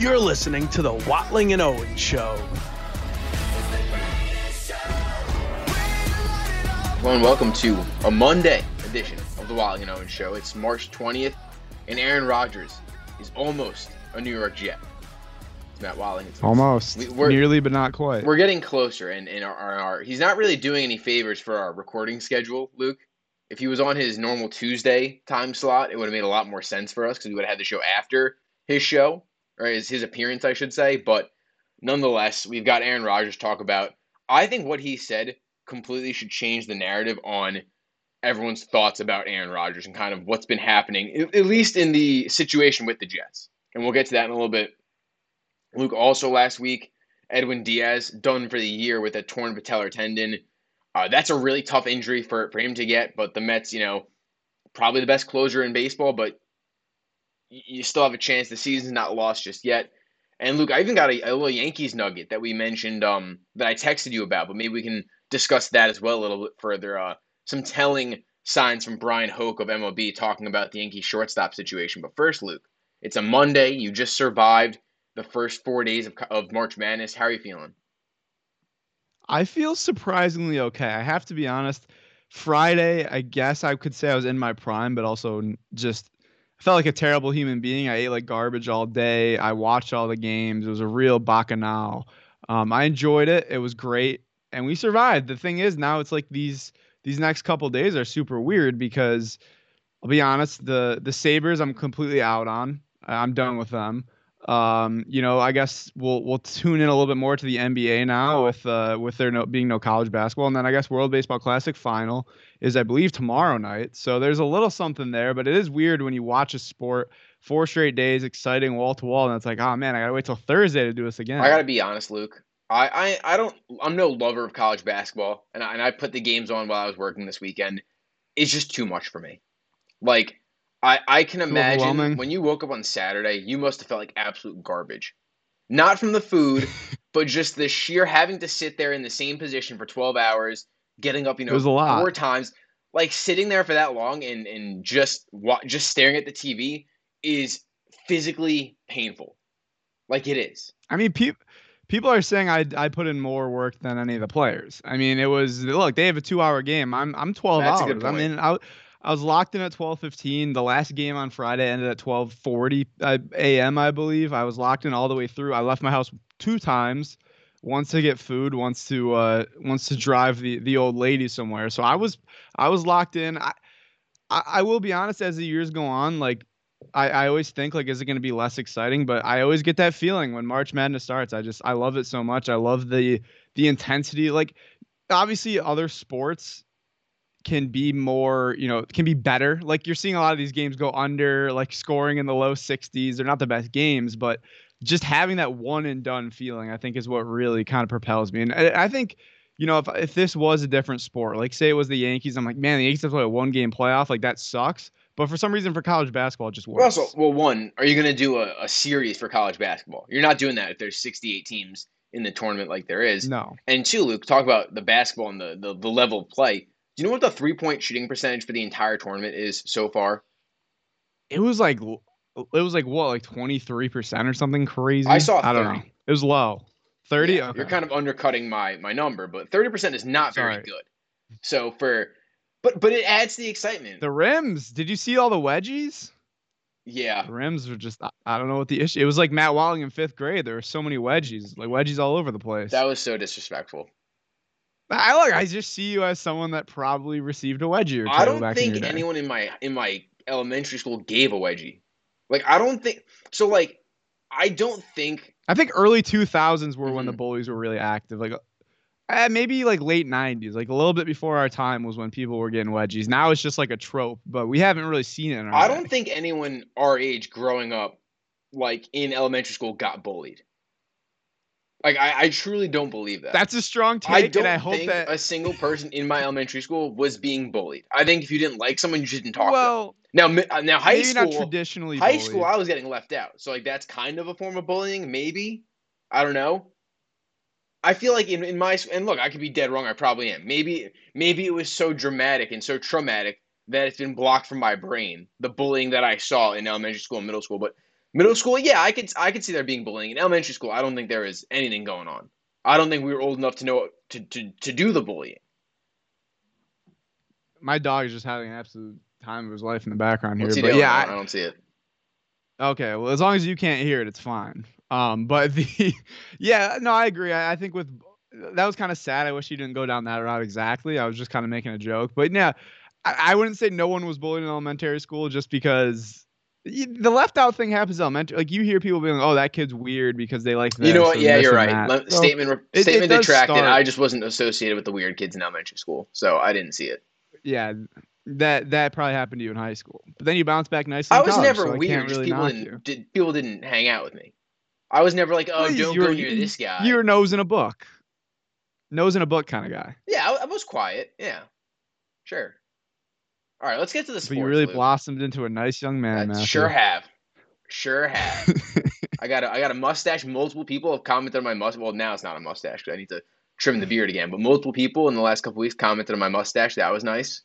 You're listening to the Watling and Owen Show. Hello and welcome to a Monday edition of the Watling and Owen Show. It's March 20th, and Aaron Rodgers is almost a New York Jet. It's Matt Watling. It's Almost. We- we're- Nearly, but not quite. We're getting closer, and, and our, our, our he's not really doing any favors for our recording schedule, Luke. If he was on his normal Tuesday time slot, it would have made a lot more sense for us because we would have had the show after his show, or his, his appearance, I should say. But nonetheless, we've got Aaron Rodgers talk about. I think what he said completely should change the narrative on everyone's thoughts about Aaron Rodgers and kind of what's been happening, at least in the situation with the Jets. And we'll get to that in a little bit. Luke, also last week, Edwin Diaz done for the year with a torn patellar tendon. Uh, that's a really tough injury for, for him to get, but the Mets, you know, probably the best closer in baseball, but you still have a chance. The season's not lost just yet. And Luke, I even got a, a little Yankees nugget that we mentioned um, that I texted you about, but maybe we can discuss that as well a little bit further. Uh, some telling signs from Bryan Hoch of MLB talking about the Yankees shortstop situation. But first, Luke, it's a Monday. You just survived the first four days of, of March Madness. How are you feeling? I feel surprisingly okay. I have to be honest. Friday, I guess I could say I was in my prime, but also just I felt like a terrible human being. I ate like garbage all day. I watched all the games. It was a real bacchanal. Um, I enjoyed it. It was great, and we survived. The thing is, now it's like these these next couple days are super weird because I'll be honest, the the Sabres I'm completely out on. I'm done with them. Um, you know, I guess we'll we'll tune in a little bit more to the NBA now with uh with there no, being no college basketball, and then I guess World Baseball Classic final is I believe tomorrow night. So there's a little something there, but it is weird when you watch a sport four straight days, exciting wall to wall, and it's like, oh man, I gotta wait till Thursday to do this again. I gotta be honest, Luke. I, I, I don't. I'm no lover of college basketball, and I, and I put the games on while I was working this weekend. It's just too much for me. Like, I I can imagine when you woke up on Saturday, you must have felt like absolute garbage. Not from the food, but just the sheer having to sit there in the same position for 12 hours, getting up, you know, It was a lot. four times. Like sitting there for that long and and just wa- just staring at the TV is physically painful. Like it is. I mean, people people are saying I I put in more work than any of the players. I mean, it was look, they have a two hour game. I'm I'm 12 That's hours. I mean, I, I was locked in at 12:15. The last game on Friday ended at 12:40 uh, a.m. I believe. I was locked in all the way through. I left my house two times. Once to get food, wants to uh once to drive the the old lady somewhere. So I was I was locked in. I I, I will be honest, as the years go on, like I, I always think like is it going to be less exciting? But i always get that feeling when march madness starts. I just i love it so much. I love the the intensity. Like obviously other sports can be more you know can be better. Like you're seeing a lot of these games go under like scoring in the low 60s they're not the best games but just having that one and done feeling i think is what really kind of propels me and i, I think you know if, if this was a different sport like say it was the yankees i'm like man the yankees have to play a one game playoff like that sucks but for some reason for college basketball it just Well, works also, well, one, are you going to do a, a series for college basketball? You're not doing that if there's 68 teams in the tournament like there is. no And two, Luke, talk about the basketball and the, the, the level of play. Do you know what the three point shooting percentage for the entire tournament is so far? it was like it was like what like 23% or something crazy I saw i don't know it was low 30 Yeah, okay. You're kind of undercutting my my number, but 30% is not very Sorry. good. So for, but but it adds the excitement. the rims did you see all the wedgies yeah. the rims were just I, don't know what the issue it was like matt Watling in fifth grade there were so many wedgies like wedgies all over the place That was so disrespectful. i look i just see you as someone that probably received a wedgie or two I don't in think your anyone in my in my elementary school gave a wedgie. Like I don't think so. Like I don't think i think early 2000s were when the Mhm. bullies were really active like uh, maybe like late 90s like a little bit before our time was when people were getting wedgies now it's just like a trope but we haven't really seen it in our I day. don't think anyone our age growing up, like in elementary school, got bullied. Like I, I truly don't believe that. That's a strong take, I don't and I hope think that. a single person in my elementary school was being bullied. I think if you didn't like someone, you didn't talk to them. well, Now, uh, now high maybe school, traditionally. high bullied. school, I was getting left out. So like that's kind of a form of bullying, maybe. I don't know. I feel like in, in my and look, I could be dead wrong. I probably am. Maybe maybe it was so dramatic and so traumatic that it's been blocked from my brain. The bullying that I saw in elementary school and middle school, but Middle school, yeah, I could I could see there being bullying. In elementary school, I don't think there is anything going on. I don't think we were old enough to know to to, to do the bullying. My dog is just having an absolute time of his life in the background here. He but yeah, I, I- don't see it. Okay, well, as long as you can't hear it, it's fine. Um, but the, yeah, no, I agree. I, I think with that was kind of sad. I wish he didn't go down that route exactly. I was just kind of making a joke, but yeah, I, I wouldn't say no one was bullied in elementary school just because the left out thing happens elementary. Like you hear people being, like, "Oh, that kid's weird because they like." You know what? Yeah, you're right. Le- So, statement re- it statement does detracted. start- I just wasn't associated with the weird kids in elementary school, so I didn't see it. yeah, that that probably happened to you in high school, but then you bounce back nicely. I was college, never so weird. really people didn't did, people didn't hang out with me. I was never like, oh, Well, don't go near this guy. You're nose in a book, nose in a book kind of guy. Yeah, I, I was quiet. Yeah, sure. All right, let's get to the But sports. you really Luke. blossomed into a nice young man, I sure have, sure have. I got a, I got a mustache. Multiple people have commented on my mustache. Well, now it's not a mustache because I need to trim the beard again. But multiple people in the last couple weeks commented on my mustache. That was nice.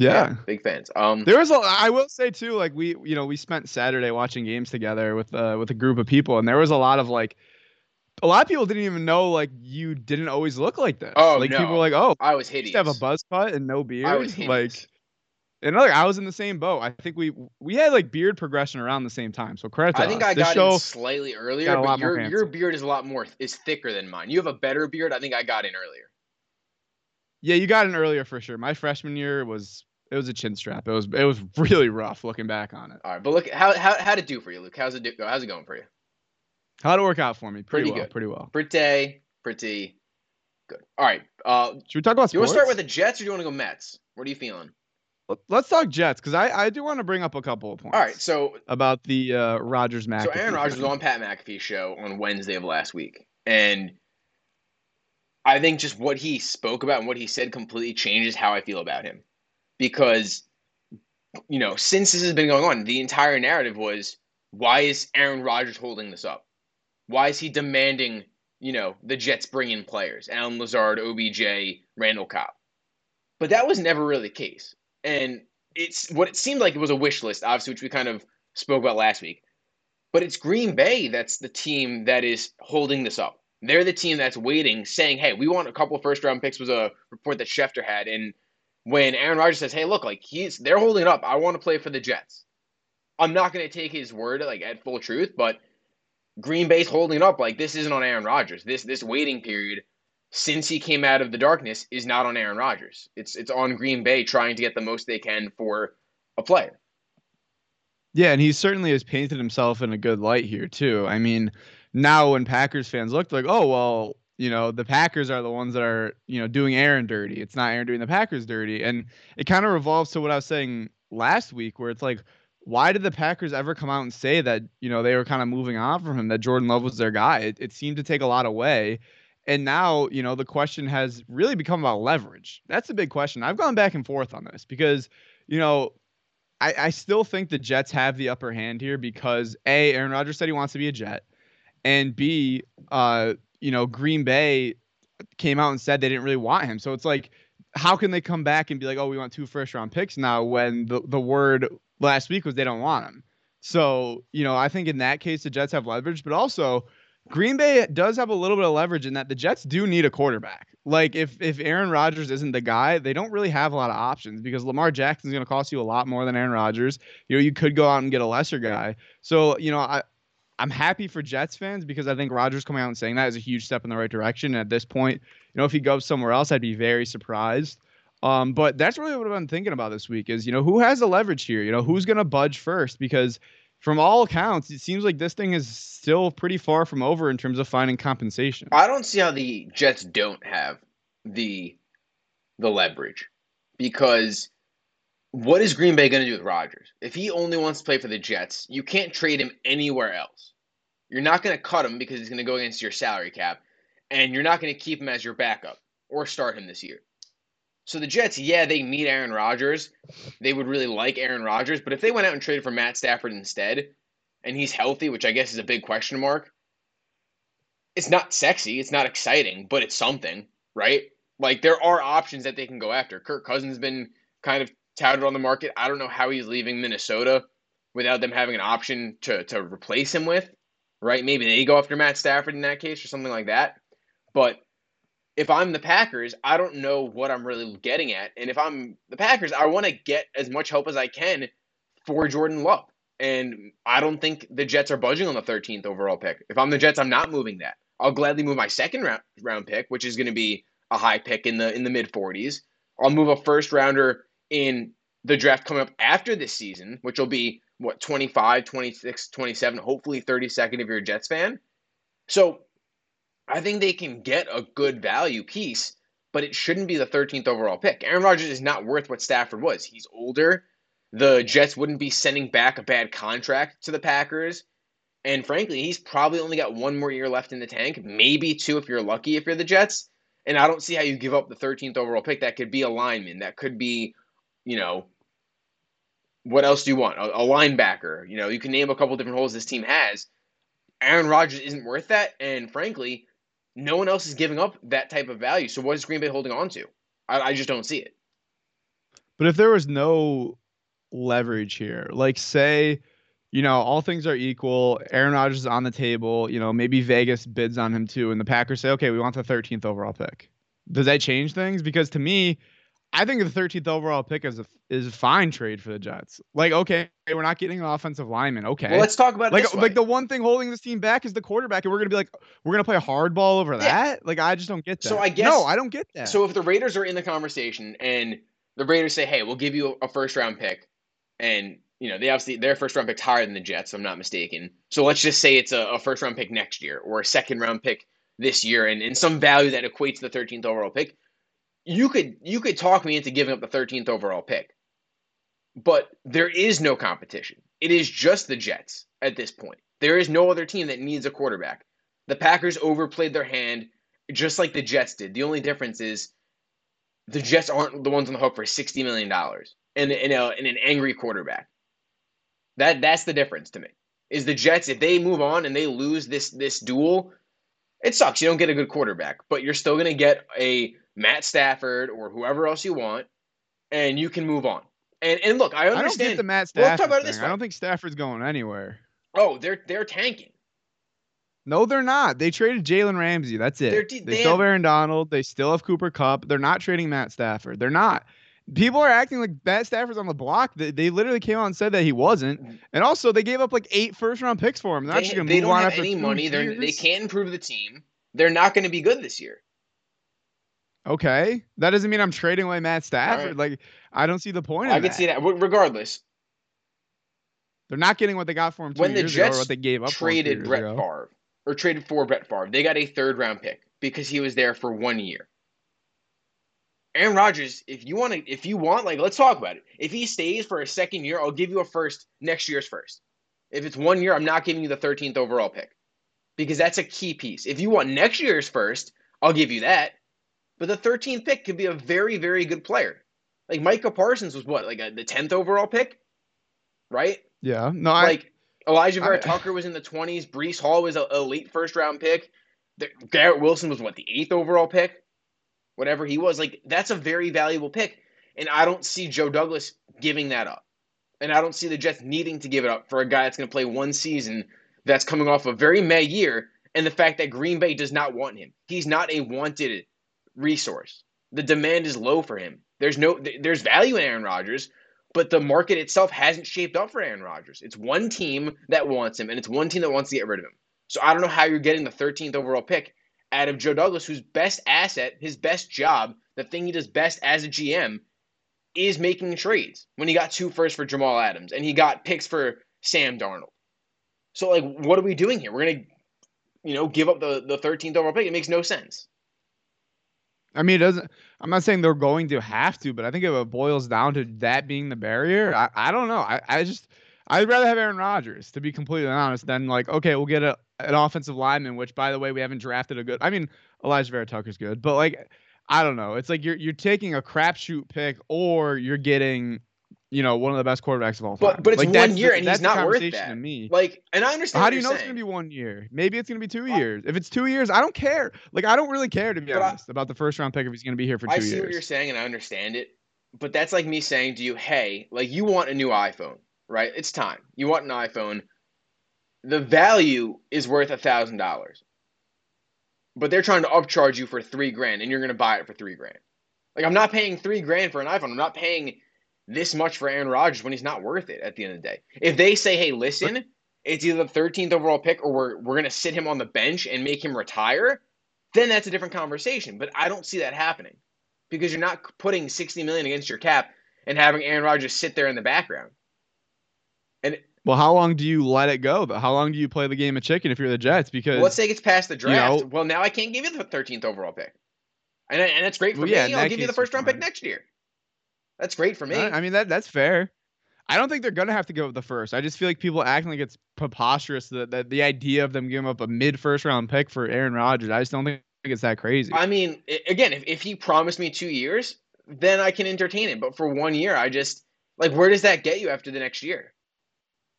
Yeah. big fans. Um, There was a I will say too, like we you know, we spent Saturday watching games together with uh with a group of people and there was a lot of like a lot of people didn't even know like you didn't always look like this. Oh, like people were like, "Oh, I was you hideous. used to have a buzz cut and no beard." I was like hideous. and look, I was in the same boat. I think we we had like beard progression around the same time. So credit to I think us. I This got show, in slightly earlier, but your your beard is a lot more is thicker than mine. You have a better beard. I think I got in earlier. Yeah, you got in earlier for sure. My freshman year was it was a chin strap. It was it was really rough looking back on it. All right, but look how how how'd it do for you, Luke? How's it do. How's it going for you? How'd it work out for me? Pretty, Pretty well, good. pretty well. Pretty pretty good. All right. Uh, Should we talk about do you want to start with the Jets or do you want to go Mets? What are you feeling? Let- Let's talk Jets because I, I do want to bring up a couple of points. All right, so about the uh, Rodgers McAfee. So Aaron Rodgers was on Pat McAfee's show on Wednesday of last week, and I think just what he spoke about and what he said completely changes how I feel about him, because you know since this has been going on, the entire narrative was why is Aaron Rodgers holding this up? Why is he demanding you know the Jets bring in players, Allen Lazard, OBJ, Randall Cobb? But that was never really the case, and it's what it seemed like it was a wish list, obviously, which we kind of spoke about last week. But it's Green Bay that's the team that is holding this up. They're the team that's waiting, saying, "Hey, we want a couple first round picks." Was a report that Schefter had, and when Aaron Rodgers says, "Hey, look, like he's they're holding up. I want to play for the Jets." I'm not going to take his word like at full truth, but Green Bay's holding up. Like this isn't on Aaron Rodgers. This this waiting period since he came out of the darkness is not on Aaron Rodgers. It's it's on Green Bay trying to get the most they can for a player. Yeah, and he certainly has painted himself in a good light here too. I mean, now when Packers fans look like, oh well, you know, the Packers are the ones that are, you know, doing Aaron dirty. It's not Aaron doing the Packers dirty. And it kind of revolves to what I was saying last week, where it's like, why did the Packers ever come out and say that, you know, they were kind of moving on from him, that Jordan Love was their guy? It, it seemed to take a lot away. And now, you know, the question has really become about leverage. That's a big question. I've gone back and forth on this because, you know, I, I still think the Jets have the upper hand here because A, Aaron Rodgers said he wants to be a Jet, and B, uh, you know, Green Bay came out and said they didn't really want him. So it's like, how can they come back and be like, oh, we want two first round picks now when the, the word last week was they don't want him? So, you know, I think in that case, the Jets have leverage, but also Green Bay does have a little bit of leverage in that the Jets do need a quarterback. Like if if Aaron Rodgers isn't the guy, they don't really have a lot of options because Lamar Jackson's going to cost you a lot more than Aaron Rodgers. You know, you could go out and get a lesser guy. So, you know, I I'm happy for Jets fans because I think Rodgers coming out and saying that is a huge step in the right direction. And at this point, you know, if he goes somewhere else, I'd be very surprised. Um, but that's really what I've been thinking about this week is, you know, who has the leverage here? You know, who's going to budge first? Because from all accounts, it seems like this thing is still pretty far from over in terms of finding compensation. I don't see how the Jets don't have the the leverage because what is Green Bay going to do with Rodgers? If he only wants to play for the Jets, you can't trade him anywhere else. You're not going to cut him because he's going to go against your salary cap, and you're not going to keep him as your backup or start him this year. So the Jets, yeah, they need Aaron Rodgers. They would really like Aaron Rodgers, but if they went out and traded for Matt Stafford instead, and he's healthy, which I guess is a big question mark, it's not sexy, it's not exciting, but it's something, right? Like there are options that they can go after. Kirk Cousins has been kind of touted on the market. I don't know how he's leaving Minnesota. without them having an option to to replace him with, right? Maybe they go after Matt Stafford in that case or something like that. But if I'm the Packers, I don't know what I'm really getting at. And if I'm the Packers, I want to get as much help as I can for Jordan Love. And I don't think the Jets are budging on the 13th overall pick. If I'm the Jets, I'm not moving that. I'll gladly move my second round, round pick, which is going to be a high pick in the in the mid 40s. I'll move a first rounder in the draft coming up after this season, which will be what 25, 26, 27, hopefully 32nd if you're a Jets fan. So I think they can get a good value piece, but it shouldn't be the 13th overall pick. Aaron Rodgers is not worth what Stafford was. He's older. The Jets wouldn't be sending back a bad contract to the Packers. And frankly, he's probably only got one more year left in the tank, maybe two if you're lucky if you're the Jets. And I don't see how you give up the 13th overall pick. That could be a lineman. That could be, you know, what else do you want? A, a linebacker. You know, you can name a couple different holes this team has. Aaron Rodgers isn't worth that. And frankly, no one else is giving up that type of value. So what is Green Bay holding on to? I, I just don't see it. But if there was no leverage here, like say, you know, all things are equal, Aaron Rodgers is on the table, you know, maybe Vegas bids on him too, and the Packers say, okay, we want the 13th overall pick. Does that change things? Because to me, I think the 13th overall pick is a is a fine trade for the Jets. Like, okay, we're not getting an offensive lineman. Okay, well, let's talk about like like the one thing holding this team back is the quarterback, and we're gonna be like, we're gonna play hardball over yeah. that. Like, I just don't get that. So I guess no, I don't get that. So if the Raiders are in the conversation and the Raiders say, hey, we'll give you a first round pick, and you know they obviously their first round pick's higher than the Jets, if I'm not mistaken. So let's just say it's a, a first round pick next year or a second round pick this year, and, and some value that equates to the 13th overall pick you could you could talk me into giving up the 13th overall pick. But there is no competition. It is just the Jets at this point. There is no other team that needs a quarterback. The Packers overplayed their hand just like the Jets did. The only difference is the Jets aren't the ones on the hook for $60 million and, and, and an angry quarterback. That that's the difference to me. Is the Jets if they move on and they lose this this duel, it sucks. You don't get a good quarterback, but you're still going to get a Matt Stafford or whoever else you want, and you can move on. And and look, I understand. I don't get the Matt Stafford well, thing. I don't think Stafford's going anywhere. Oh, they're they're tanking. No, they're not. They traded Jalen Ramsey. That's it. they they still have Aaron Donald. They still have Cooper Kupp. They're not trading Matt Stafford. They're not. People are acting like Matt Stafford's on the block. They, they literally came out and said that he wasn't. Mm-hmm. And also, they gave up like eight first round picks for him. They're they, they don't have any money. They're, they can't improve the team. They're not going to be good this year. Okay, that doesn't mean I'm trading away Matt Stafford. Right. Like I don't see the point. I can see that. Regardless, they're not getting what they got for him when the Jets what they gave up traded Brett ago. Favre or traded for Brett Favre. They got a third round pick because he was there for one year. Aaron Rodgers, if you want to, if you want, like, let's talk about it. If he stays for a second year, I'll give you a first next year's first. If it's one year, I'm not giving you the 13th overall pick because that's a key piece. If you want next year's first, I'll give you that. But the 13th pick could be a very, very good player. Like Micah Parsons was what, like a, the 10th overall pick, right? Yeah. No, like I, Alijah Vera Tucker was in the 20s. Breece Hall was a, a late first round pick. Garrett Wilson was what the eighth overall pick, whatever he was. Like that's a very valuable pick, and I don't see Joe Douglas giving that up, and I don't see the Jets needing to give it up for a guy that's going to play one season that's coming off a very May year, and the fact that Green Bay does not want him. He's not a wanted resource. The demand is low for him. There's no there's value in Aaron Rodgers, but the market itself hasn't shaped up for Aaron Rodgers. It's one team that wants him, and it's one team that wants to get rid of him. So I don't know how you're getting the 13th overall pick out of Joe Douglas, whose best asset, his best job, the thing he does best as a GM, is making trades. When he got two first for Jamal Adams and he got picks for Sam Darnold. So like, what are we doing here? We're gonna, you know, give up the the 13th overall pick. It makes no sense. I mean, it doesn't. I'm not saying they're going to have to, but I think if it boils down to that being the barrier, I, I don't know. I, I just I'd rather have Aaron Rodgers to be completely honest than like okay, we'll get a an offensive lineman, which by the way we haven't drafted a good. I mean, Alijah Vera Tucker's good, but like I don't know. It's like you're you're taking a crapshoot pick or you're getting you know, one of the best quarterbacks of all time. But but it's like, one year the, and he's not worth that. To me. Like, and I understand. How do you know saying. it's gonna be one year? Maybe it's gonna be two years. If it's two years, I don't care. Like, I don't really care to be honest I, about the first round pick if he's gonna be here for two years. I see years. what you're saying and I understand it, but that's like me saying to you, hey, like you want a new iPhone, right? It's time. You want an iPhone. The value is worth a thousand dollars, but they're trying to upcharge you for three grand, and you're gonna buy it for three grand. Like I'm not paying three grand for an iPhone. I'm not paying this much for Aaron Rodgers when he's not worth it at the end of the day. If they say, hey, listen, it's either the 13th overall pick or we're, we're going to sit him on the bench and make him retire, then that's a different conversation. But I don't see that happening because you're not putting 60 million against your cap and having Aaron Rodgers sit there in the background. And well, how long do you let it go? Though? How long do you play the game of chicken if you're the Jets? Because let's say it's past the draft. You know, well, now I can't give you the 13th overall pick, and and it's great for well, me. Yeah, I'll give you the first round pick next year. That's great for me. I mean that that's fair. I don't think they're gonna have to go with the first. I just feel like people acting like it's preposterous that, that the idea of them giving up a mid first round pick for Aaron Rodgers. I just don't think it's that crazy. I mean, again, if, if he promised me two years, then I can entertain it. But for one year, I just like where does that get you after the next year?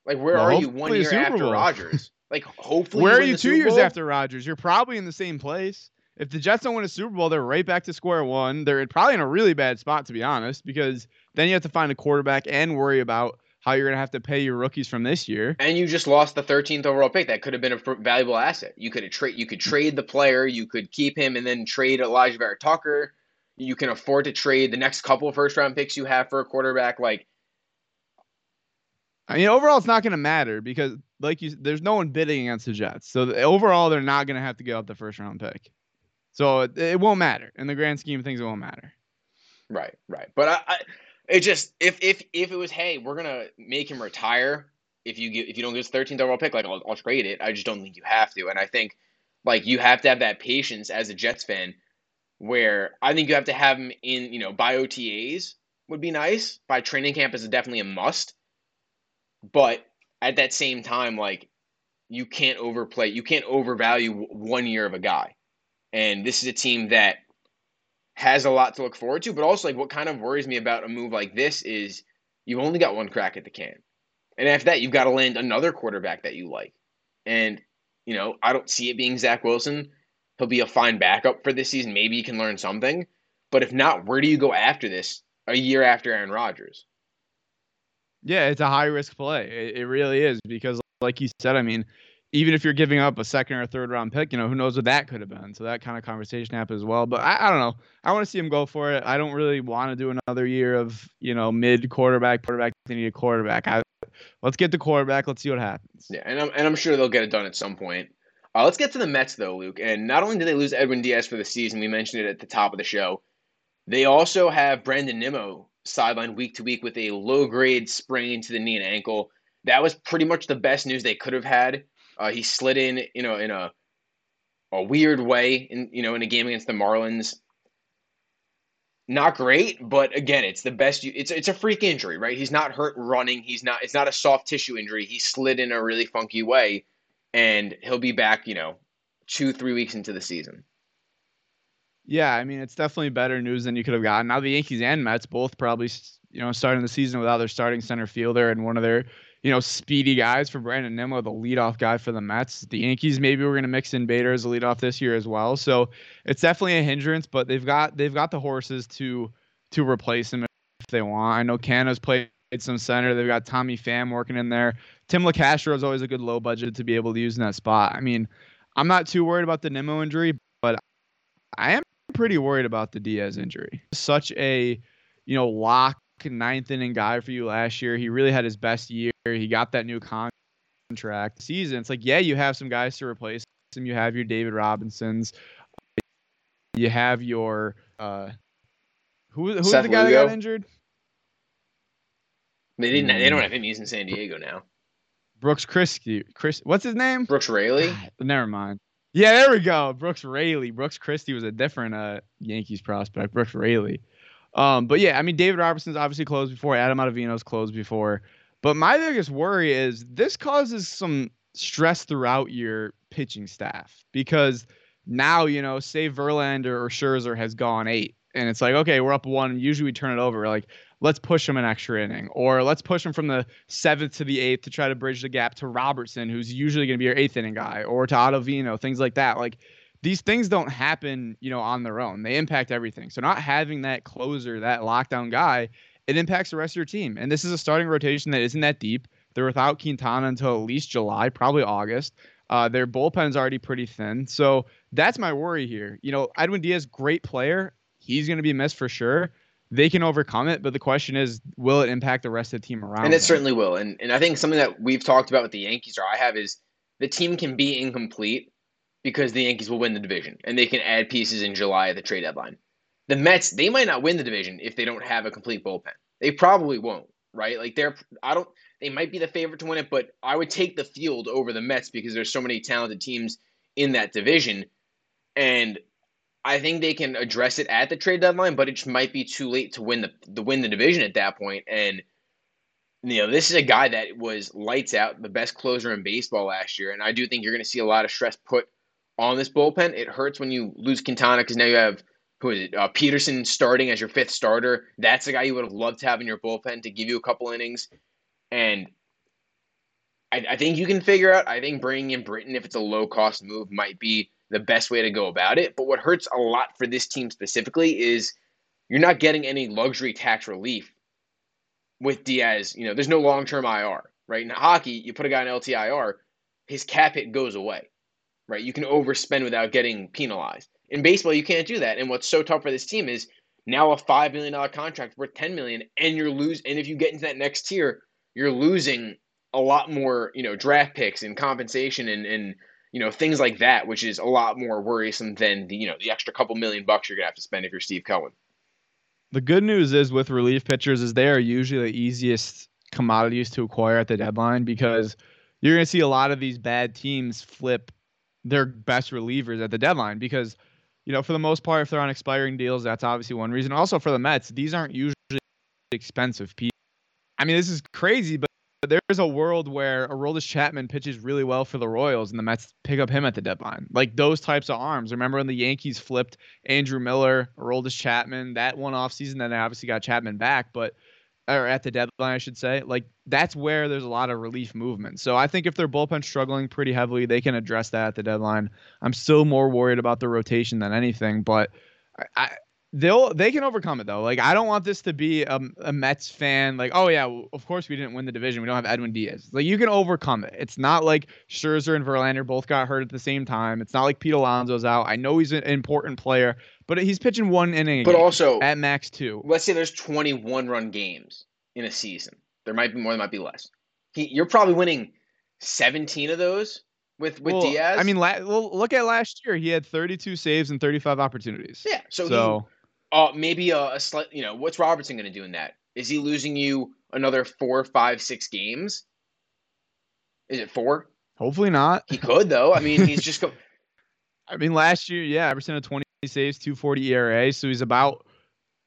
Like where well, are you one year after Rodgers? Like hopefully, where are you two years after Rodgers? You're probably in the same place. If the Jets don't win a Super Bowl, they're right back to square one. They're probably in a really bad spot, to be honest, because then you have to find a quarterback and worry about how you're going to have to pay your rookies from this year. And you just lost the 13th overall pick. That could have been a valuable asset. You could trade. You could trade the player. You could keep him and then trade Alijah Vera-Tucker. You can afford to trade the next couple of first round picks you have for a quarterback. Like, I mean, overall, it's not going to matter because, like you, there's no one bidding against the Jets. So the, overall, they're not going to have to give up the first round pick. So it, it, won't matter in the grand scheme of things. It won't matter. Right, right. But I, I, it just if if if it was, hey, we're gonna make him retire. If you get if you don't get his 13th overall pick, like I'll, I'll trade it. I just don't think you have to. And I think like you have to have that patience as a Jets fan, where I think you have to have him in you know by OTAs would be nice. By training camp is definitely a must. But at that same time, like you can't overplay, you can't overvalue one year of a guy. And this is a team that has a lot to look forward to, but also like what kind of worries me about a move like this is you've only got one crack at the can. And after that, you've got to land another quarterback that you like. And, you know, I don't see it being Zach Wilson. He'll be a fine backup for this season. Maybe he can learn something. But if not, where do you go after this a year after Aaron Rodgers? Yeah, it's a high risk play. It, it really is because, like you said, I mean, even if you're giving up a second or third round pick, you know, who knows what that could have been. So that kind of conversation happened as well. But I, I don't know. I want to see him go for it. I don't really want to do another year of, you know, mid quarterback, quarterback, they need a quarterback. I, let's get the quarterback. Let's see what happens. Yeah, and I'm, and I'm sure they'll get it done at some point. Uh, let's get to the Mets, though, Luke. And not only did they lose Edwin Diaz for the season, we mentioned it at the top of the show, they also have Brandon Nimmo sidelined week to week with a low grade sprain to the knee and ankle. That was pretty much the best news they could have had uh, he slid in, you know, in a a weird way in you know in a game against the Marlins. Not great, but again, it's the best. You, it's it's a freak injury, right? He's not hurt running. He's not. It's not a soft tissue injury. He slid in a really funky way, and he'll be back. You know, two three weeks into the season. Yeah, I mean, it's definitely better news than you could have gotten. Now the Yankees and Mets both probably you know starting the season without their starting center fielder and one of their you know, speedy guys for Brandon Nimmo, the leadoff guy for the Mets. The Yankees maybe we're going to mix in Bader as a leadoff this year as well. So it's definitely a hindrance, but they've got they've got the horses to to replace him if they want. I know Canha's played some center. They've got Tommy Pham working in there. Tim Locastro is always a good low budget to be able to use in that spot. I mean, I'm not too worried about the Nimmo injury, but I am pretty worried about the Diaz injury. Such a you know lock ninth inning guy for you last year. He really had his best year. He got that new contract season. It's like, yeah, you have some guys to replace him. You have your David Robinsons. You have your uh, who who's the guy Lugo. that got injured? They didn't. They don't have him. He's in San Diego now. Brooks Christie. Chris, what's his name? Brooks Raley. Never mind. Yeah, there we go. Brooks Raley. Brooks Christie was a different uh, Yankees prospect. Brooks Raley. Um, but yeah, I mean, David Robertson's obviously closed before. Adam Ottavino's closed before. But my biggest worry is this causes some stress throughout your pitching staff because now, you know, say Verlander or Scherzer has gone eight. And it's like, okay, we're up one. Usually we turn it over. Like, let's push him an extra inning. Or let's push him from the seventh to the eighth to try to bridge the gap to Robertson, who's usually going to be your eighth inning guy, or to Ottavino, things like that. Like, these things don't happen, you know, on their own. They impact everything. So not having that closer, that lockdown guy, it impacts the rest of your team. And this is a starting rotation that isn't that deep. They're without Quintana until at least July, probably August. Uh, their bullpen's already pretty thin. So that's my worry here. You know, Edwin Diaz, great player. He's going to be missed for sure. They can overcome it, but the question is, will it impact the rest of the team around? And it them? certainly will. And and I think something that we've talked about with the Yankees, or I have, is the team can be incomplete because the Yankees will win the division and they can add pieces in July at the trade deadline. The Mets, they might not win the division if they don't have a complete bullpen. They probably won't, right? Like they're I don't they might be the favorite to win it, but I would take the field over the Mets because there's so many talented teams in that division. And I think they can address it at the trade deadline, but it might be too late to win the win the division at that point. And you know, this is a guy that was lights out, the best closer in baseball last year, and I do think you're going to see a lot of stress put on this bullpen. It hurts when you lose Quintana because now you have who is it? Uh, Peterson starting as your fifth starter. That's a guy you would have loved to have in your bullpen to give you a couple innings. And I, I think you can figure out. I think bringing in Britton, if it's a low cost move, might be the best way to go about it. But what hurts a lot for this team specifically is you're not getting any luxury tax relief with Diaz. You know, there's no long term IR, right? In hockey, you put a guy in LTIR, his cap hit goes away, right? You can overspend without getting penalized. In baseball, you can't do that. And what's so tough for this team is now a five million dollar contract worth ten million, and you're lose. And if you get into that next tier, you're losing a lot more, you know, draft picks and compensation and and you know things like that, which is a lot more worrisome than the you know the extra couple million bucks you're gonna have to spend if you're Steve Cohen. The good news is with relief pitchers is they are usually the easiest commodities to acquire at the deadline because you're to see a lot of these bad teams flip their best relievers at the deadline because you know for the most part if they're on expiring deals that's obviously one reason also for the Mets these aren't usually expensive people I mean this is crazy but there's a world where Aroldis Chapman pitches really well for the Royals and the Mets pick up him at the deadline. Like those types of arms. Remember when the Yankees flipped Andrew Miller, Aroldis Chapman, that one off season, then they obviously got Chapman back, but or at the deadline, I should say. Like that's where there's a lot of relief movement. So I think if their bullpen's struggling pretty heavily, they can address that at the deadline. I'm still more worried about the rotation than anything, but I, they'll they can overcome it though. Like I don't want this to be a, a Mets fan like, oh yeah, of course we didn't win the division. We don't have Edwin Diaz. Like you can overcome it. It's not like Scherzer and Verlander both got hurt at the same time. It's not like Pete Alonso's out. I know he's an important player, but he's pitching one inning. But also at max two. Let's say there's 21 run games in a season. There might be more. There might be less. He, you're probably winning 17 of those with with well, Diaz. I mean, la- well, look at last year. He had 32 saves and 35 opportunities. Yeah. So, so he, uh, maybe a, a slight, you know, what's Robertson going to do in that? Is he losing you another four, five, six games? Is it four? Hopefully not. He could though. I mean, he's just go. I mean, last year, yeah, Everson had 20 saves, 240 ERA, so he's about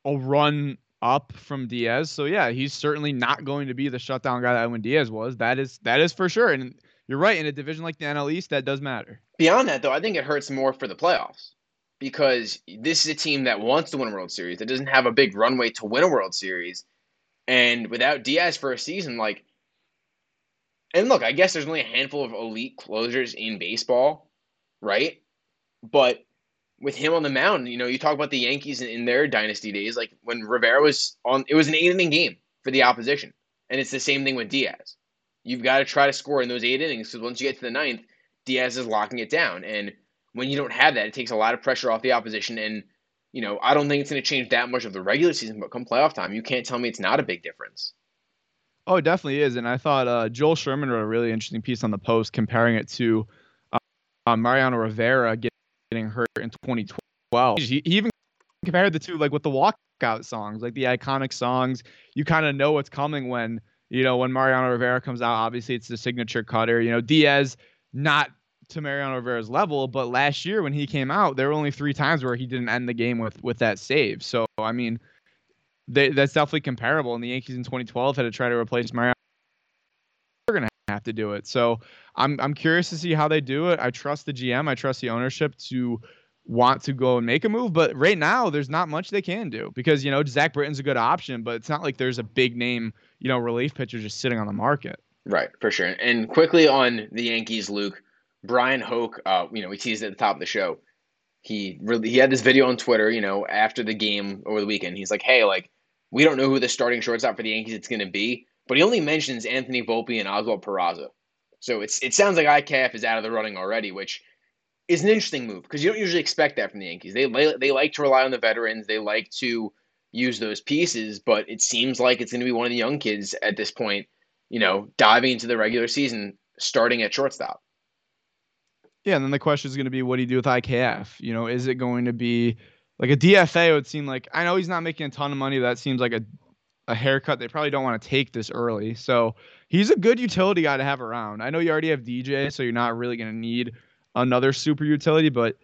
a run up from Diaz. So yeah, he's certainly not going to be the shutdown guy that Edwin Diaz was. That is that is for sure. And you're right, in a division like the NL East, that does matter. Beyond that, though, I think it hurts more for the playoffs because this is a team that wants to win a World Series that doesn't have a big runway to win a World Series, and without Diaz for a season, like, and look, I guess there's only a handful of elite closers in baseball, right? But with him on the mound, you know, you talk about the Yankees in, in their dynasty days, like when Rivera was on, it was an eight inning game for the opposition, and it's the same thing with Diaz. You've got to try to score in those eight innings because once you get to the ninth, Diaz is locking it down, and when you don't have that, it takes a lot of pressure off the opposition. And, you know, I don't think it's going to change that much of the regular season, but come playoff time, you can't tell me it's not a big difference. Oh, it definitely is. And I thought uh, Joel Sherman wrote a really interesting piece on the post comparing it to uh, Mariano Rivera getting hurt in 2012. He, he even compared the two, like with the walkout songs, like the iconic songs. You kind of know what's coming when, you know, when Mariano Rivera comes out. Obviously, it's the signature cutter. You know, Diaz not to Mariano Rivera's level, but last year when he came out, there were only three times where he didn't end the game with with that save. So I mean, they, that's definitely comparable. And the Yankees in 2012 had to try to replace Mariano. They're gonna have to do it. So I'm I'm curious to see how they do it. I trust the GM. I trust the ownership to want to go and make a move. But right now, there's not much they can do because you know Zach Britton's a good option, but it's not like there's a big name you know relief pitcher just sitting on the market. Right, for sure. And quickly on the Yankees, Luke. Bryan Hoch, uh, you know, we teased at the top of the show. He really he had this video on Twitter, you know, after the game over the weekend. He's like, "Hey, like, We don't know who the starting shortstop for the Yankees it's going to be, but he only mentions Anthony Volpe and Oswald Peraza. So it's it sounds like IKF is out of the running already, which is an interesting move because you don't usually expect that from the Yankees. They they like to rely on the veterans. They like to use those pieces, but it seems like it's going to be one of the young kids at this point, you know, diving into the regular season, starting at shortstop. Yeah, and then the question is going to be, what do you do with IKF? You know, is it going to be like a DFA? It Would seem like I know he's not making a ton of money. That seems like a a haircut they probably don't want to take this early. So he's a good utility guy to have around. I know you already have DJ, so you're not really going to need another super utility, but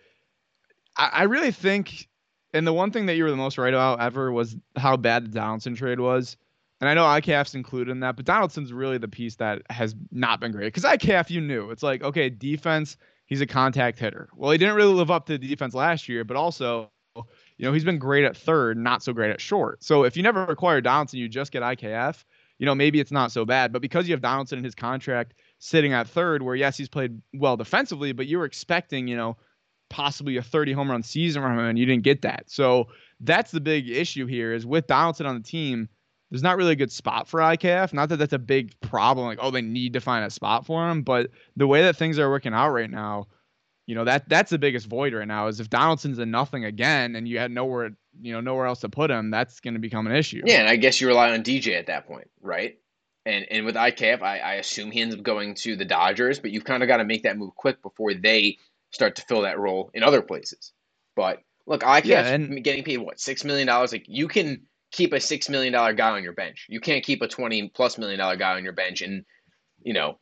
I, I really think and the one thing that you were the most right about ever was how bad the Donaldson trade was. And I know IKF's included in that, but Donaldson's really the piece that has not been great. Because IKF, you knew. It's like, okay, defense, he's a contact hitter. Well, he didn't really live up to the defense last year, but also, you know, he's been great at third, not so great at short. So if you never acquire Donaldson, you just get IKF, you know, maybe it's not so bad. But because you have Donaldson in his contract sitting at third, where yes, he's played well defensively, but you were expecting, you know, possibly a 30 home run season from him, and you didn't get that. So that's the big issue here is with Donaldson on the team, there's not really a good spot for IKF. Not that that's a big problem, like oh they need to find a spot for him, but the way that things are working out right now, you know that that's the biggest void right now is if Donaldson's a nothing again and you had nowhere you know nowhere else to put him, that's going to become an issue. Yeah, and I guess you rely on DJ at that point, right? And and with IKF, I, I assume he ends up going to the Dodgers, but you've kind of got to make that move quick before they start to fill that role in other places. But look, I can't yeah, and, getting paid what six million dollars. Like you can keep a six million dollar guy on your bench. You can't keep a twenty plus million dollar guy on your bench. And you know,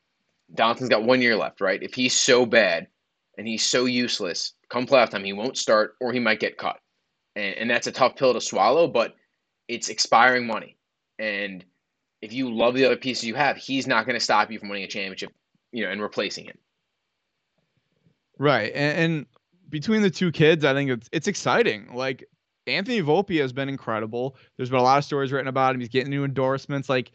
Donaldson's got one year left, right? If he's so bad and he's so useless, come playoff time, he won't start or he might get cut. And, and that's a tough pill to swallow, but it's expiring money. And if you love the other pieces you have, he's not going to stop you from winning a championship, you know, and replacing him. Right. And, and between the two kids, I think it's it's exciting. Like Anthony Volpe has been incredible. There's been a lot of stories written about him. He's getting new endorsements. Like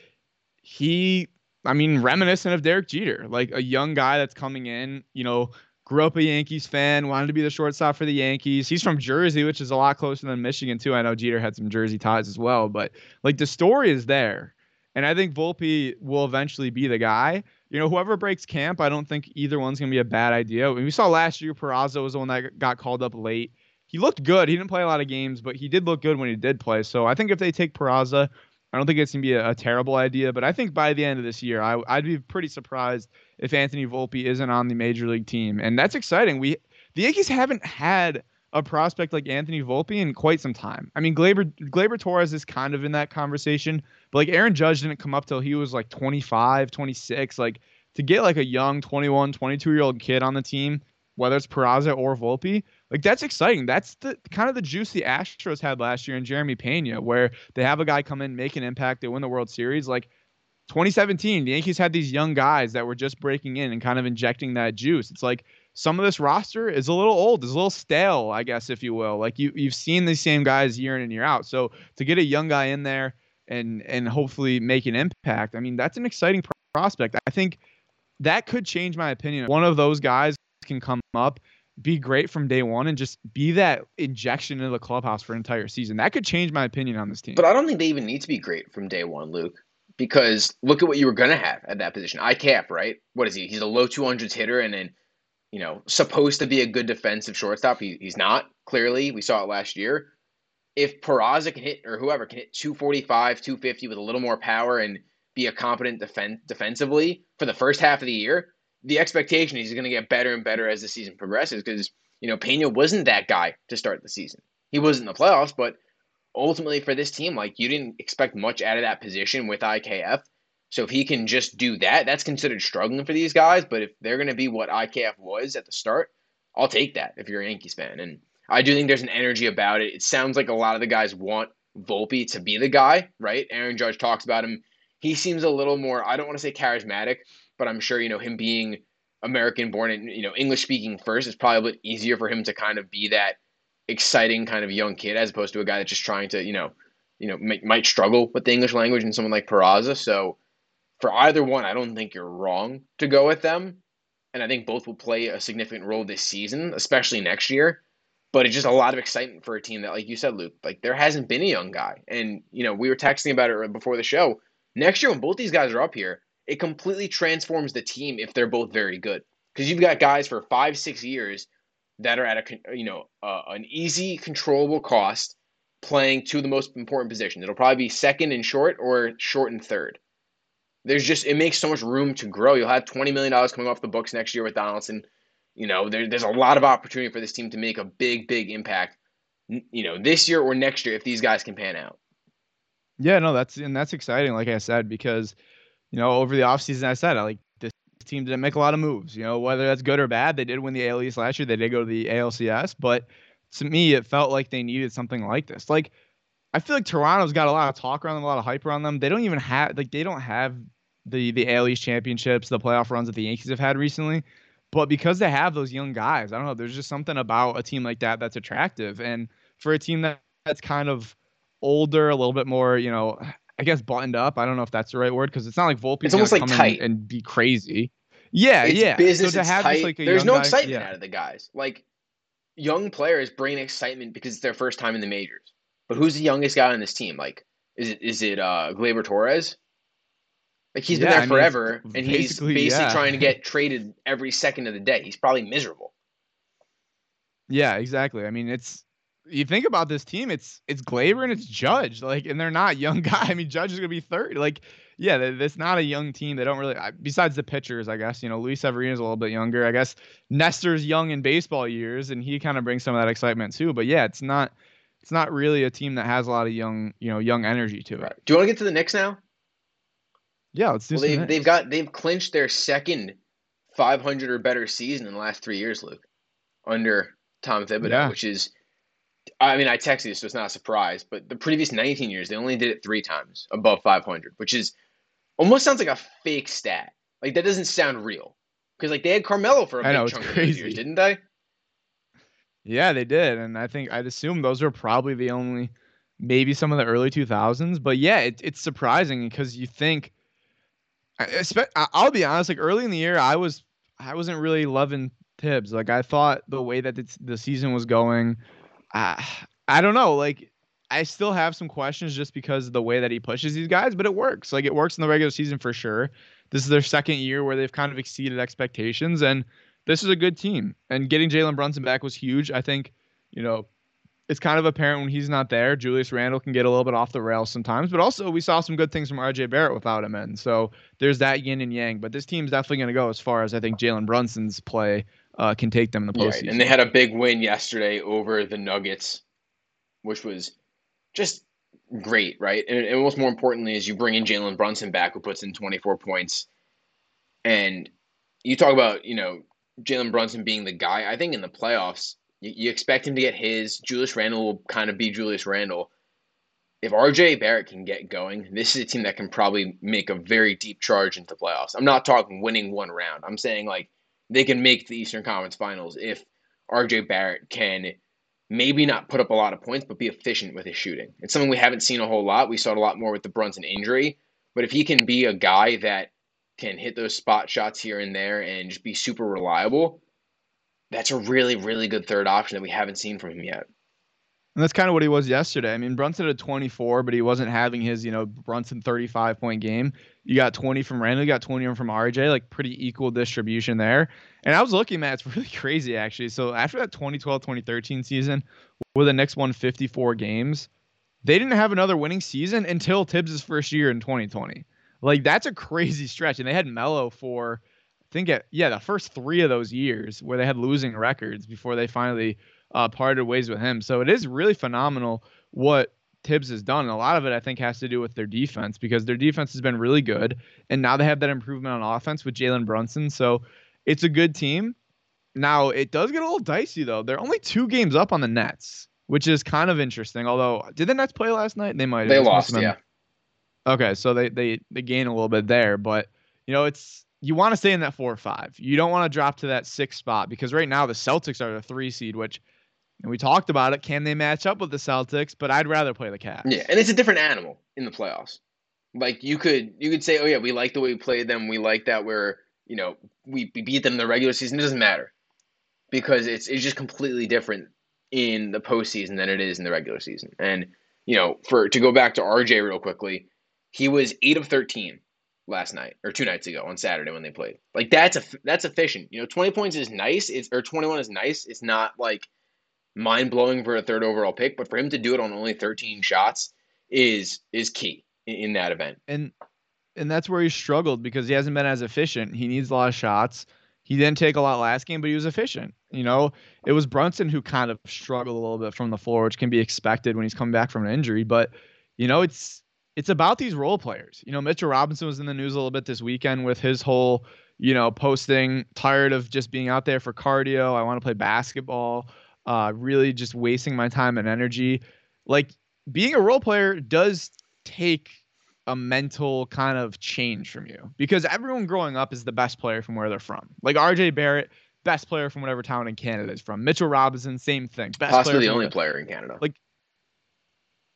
he, I mean, reminiscent of Derek Jeter, like a young guy that's coming in. You know, grew up a Yankees fan, wanted to be the shortstop for the Yankees. He's from Jersey, which is a lot closer than Michigan too. I know Jeter had some Jersey ties as well, but like the story is there, and I think Volpe will eventually be the guy you know, whoever breaks camp, I don't think either one's going to be a bad idea. We saw last year Peraza was the one that got called up late. He looked good. He didn't play a lot of games, but he did look good when he did play. So I think if they take Peraza, I don't think it's to be a, a, terrible idea. But I think by the end of this year, I, I'd be pretty surprised if Anthony Volpe isn't on the major league team, and that's exciting. We the Yankees haven't had a prospect like Anthony Volpe in quite some time. I mean, Glaber Gleyber Torres is kind of in that conversation, but like Aaron Judge didn't come up till he was like 25, 26. Like to get like a young 21, 22 year old kid on the team, whether it's Peraza or Volpe, like that's exciting. That's the kind of the juice the Astros had last year in Jeremy Pena, where they have a guy come in, make an impact, they win the World Series. Like 2017, the Yankees had these young guys that were just breaking in and kind of injecting that juice. It's like some of this roster is a little old, is a little stale, I guess, if you will. Like you you've seen these same guys year in and year out. So to get a young guy in there and and hopefully make an impact, I mean, that's an exciting prospect. I think that could change my opinion. One of those guys can come up, be great from day one, and just be that injection into the clubhouse for an entire season. That could change my opinion on this team. But I don't think they even need to be great from day one, Luke. Because look at what you were gonna have at that position. IKF, right? What is he? He's a low 200s hitter, and then you know, supposed to be a good defensive shortstop. He, he's not, clearly. We saw it last year. If Peraza can hit, or whoever can hit 245, 250 with a little more power and be a competent defen- defensively for the first half of the year, the expectation is he's going to get better and better as the season progresses because, you know, Pena wasn't that guy to start the season. He wasn't in the playoffs, but ultimately for this team, like, you didn't expect much out of that position with IKF. So if he can just do that, that's considered struggling for these guys. But if they're going to be what IKF was at the start, I'll take that if you're a Yankees fan. And I do think there's an energy about it. It sounds like a lot of the guys want Volpe to be the guy, right? Aaron Judge talks about him. He seems a little more, I don't want to say charismatic, but I'm sure, you know, him being American born and, you know, English speaking first, it's probably a bit easier for him to kind of be that exciting kind of young kid as opposed to a guy that's just trying to, you know, you know, might, might struggle with the English language and someone like Peraza. So for either one, I don't think you're wrong to go with them. And I think both will play a significant role this season, especially next year. but it's just a lot of excitement for a team that, like you said, Luke, like there hasn't been a young guy. And, you know, we were texting about it before the show. Next year, when both these guys are up here, it completely transforms the team if they're both very good. Because you've got guys for five, six years that are at a, you know, uh, an easy, controllable cost playing to the most important positions. It'll probably be second and short or short and third. There's just, it makes so much room to grow. You'll have $20 million coming off the books next year with Donaldson. You know, there, there's a lot of opportunity for this team to make a big, big impact, you know, this year or next year if these guys can pan out. Yeah, no, that's and that's exciting, like I said, because you know, over the offseason I said I like this team didn't make a lot of moves. You know, whether that's good or bad, they did win the AL East last year. They did go to the ALCS, but to me, it felt like they needed something like this. Like, I feel like Toronto's got a lot of talk around them, a lot of hype around them. They don't even have like they don't have the the AL East championships, the playoff runs that the Yankees have had recently. But because they have those young guys, I don't know. There's just something about a team like that that's attractive. And for a team that, that's kind of older, a little bit more, you know, I guess buttoned up. I don't know if that's the right word because it's not like Volpe. It's almost like tight and be crazy. Yeah, it's yeah. Business, so have tight. Just, like, there's no guy, excitement yeah. out of the guys. Like young players bring excitement because it's their first time in the majors. But who's the youngest guy on this team? Like, is it is it uh Gleyber Torres? Like he's been there I mean, forever, and he's basically, basically yeah. trying to get traded every second of the day. He's probably miserable. Yeah, exactly. I mean, it's you think about this team, it's it's Gleyber and it's Judge, like, and they're not young guy. I mean, Judge is gonna be third. Like, yeah, it's not a young team. They don't really. Besides the pitchers, I guess you know Luis Severino's a little bit younger. I guess Nestor's young in baseball years, and he kind of brings some of that excitement too. But yeah, it's not it's not really a team that has a lot of young you know young energy to it. Do you want to get to the Knicks now? Yeah, let's do Well, they've they've got they've clinched their second 500 or better season in the last three years, Luke, under Tom Thibodeau, Yeah. which is. I mean, I texted you, so it's not a surprise. But the previous 19 years, they only did it three times above 500, which is almost sounds like a fake stat. Like that doesn't sound real. Because like they had Carmelo for a big know, chunk of those years, didn't they? Yeah, they did, and I think I'd assume those were probably the only, maybe some of the early 2000s. But yeah, it, it's surprising because you think, I'll be honest, like early in the year, I was I wasn't really loving Thibs. Like I thought the way that the season was going, I don't know, like. I still have some questions just because of the way that he pushes these guys, but it works. Like it works in the regular season for sure. This is their second year where they've kind of exceeded expectations, and this is a good team. And getting Jalen Brunson back was huge. I think, you know, it's kind of apparent when he's not there. Julius Randle can get a little bit off the rails sometimes, but also we saw some good things from RJ Barrett without him in. So there's that yin and yang. But this team's definitely going to go as far as I think Jalen Brunson's play uh, can take them in the postseason. and they had a big win yesterday over the Nuggets, which was just great, right? And, and what's more importantly is you bring in Jalen Brunson back, who puts in 24 points, and you talk about you know Jalen Brunson being the guy. I think in the playoffs, you, you expect him to get his. Julius Randle will kind of be Julius Randle. If RJ Barrett can get going, this is a team that can probably make a very deep charge into the playoffs. I'm not talking winning one round. I'm saying like they can make the Eastern Conference Finals if RJ Barrett can maybe not put up a lot of points, but be efficient with his shooting. It's something we haven't seen a whole lot. We saw it a lot more with the Brunson injury. But if he can be a guy that can hit those spot shots here and there and just be super reliable, that's a really, really good third option that we haven't seen from him yet. And that's kind of what he was yesterday. I mean, Brunson had 24, but he wasn't having his, you know, Brunson 35 point game. You got 20 from Randle, you got 20 from RJ, like pretty equal distribution there. And I was looking, Matt, it's really crazy actually. So after that 2012 2013 season, where the Knicks won 54 games, they didn't have another winning season until Thibs' first year in 2020. Like that's a crazy stretch. And they had Melo for, I think, at, yeah, the first three of those years where they had losing records before they finally uh, parted ways with him. So it is really phenomenal what Thibs has done. And a lot of it, I think, has to do with their defense because their defense has been really good. And now they have that improvement on offense with Jalen Brunson. So it's a good team. Now, it does get a little dicey, though. They're only two games up on the Nets, which is kind of interesting. Although, did the Nets play last night? They might have. They lost, yeah. Okay, so they they they gain a little bit there, but you know it's you want to stay in that four or five. You don't want to drop to that six spot because right now the Celtics are the three seed, which and we talked about it. Can they match up with the Celtics? But I'd rather play the Cavs. Yeah, and it's a different animal in the playoffs. Like you could you could say, oh yeah, we like the way we played them. We like that we're you know we, we beat them in the regular season. It doesn't matter because it's it's just completely different in the postseason than it is in the regular season. And you know, for to go back to RJ real quickly, he was eight of thirteen last night or two nights ago on Saturday when they played. Like that's a that's efficient. You know, twenty points is nice. It's or twenty one is nice. It's not like mind blowing for a third overall pick, but for him to do it on only thirteen shots is is key in, in that event. And and that's where he struggled because he hasn't been as efficient. He needs a lot of shots. He didn't take a lot last game, but he was efficient. You know, it was Brunson who kind of struggled a little bit from the floor, which can be expected when he's coming back from an injury. But you know, it's it's about these role players. You know, Mitchell Robinson was in the news a little bit this weekend with his whole, you know, posting tired of just being out there for cardio. I want to play basketball. Uh, really just wasting my time and energy. Like being a role player does take a mental kind of change from you because everyone growing up is the best player from where they're from. Like RJ Barrett, best player from whatever town in Canada is from. Mitchell Robinson, same thing. Best Possibly the only player in Canada. Like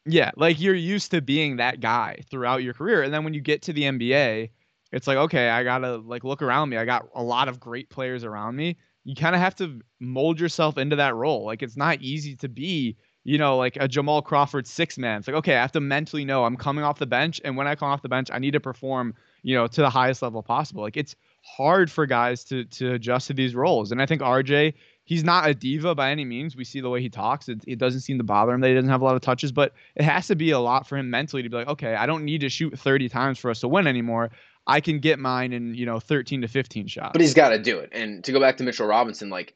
yeah, like you're used to being that guy throughout your career. And then when you get to the NBA, it's like, okay, I gotta like look around me. I got a lot of great players around me. You kind of have to mold yourself into that role. Like it's not easy to be, you know, like a Jamal Crawford six man. It's like, okay, I have to mentally know I'm coming off the bench. And when I come off the bench, I need to perform, you know, to the highest level possible. Like it's hard for guys to to adjust to these roles. And I think RJ he's not a diva by any means. We see the way he talks. It, it, doesn't seem to bother him that he doesn't have a lot of touches, but it has to be a lot for him mentally to be like, okay, I don't need to shoot 30 times for us to win anymore. I can get mine in, you know, 13 to 15 shots. But he's got to do it. And to go back to Mitchell Robinson, like,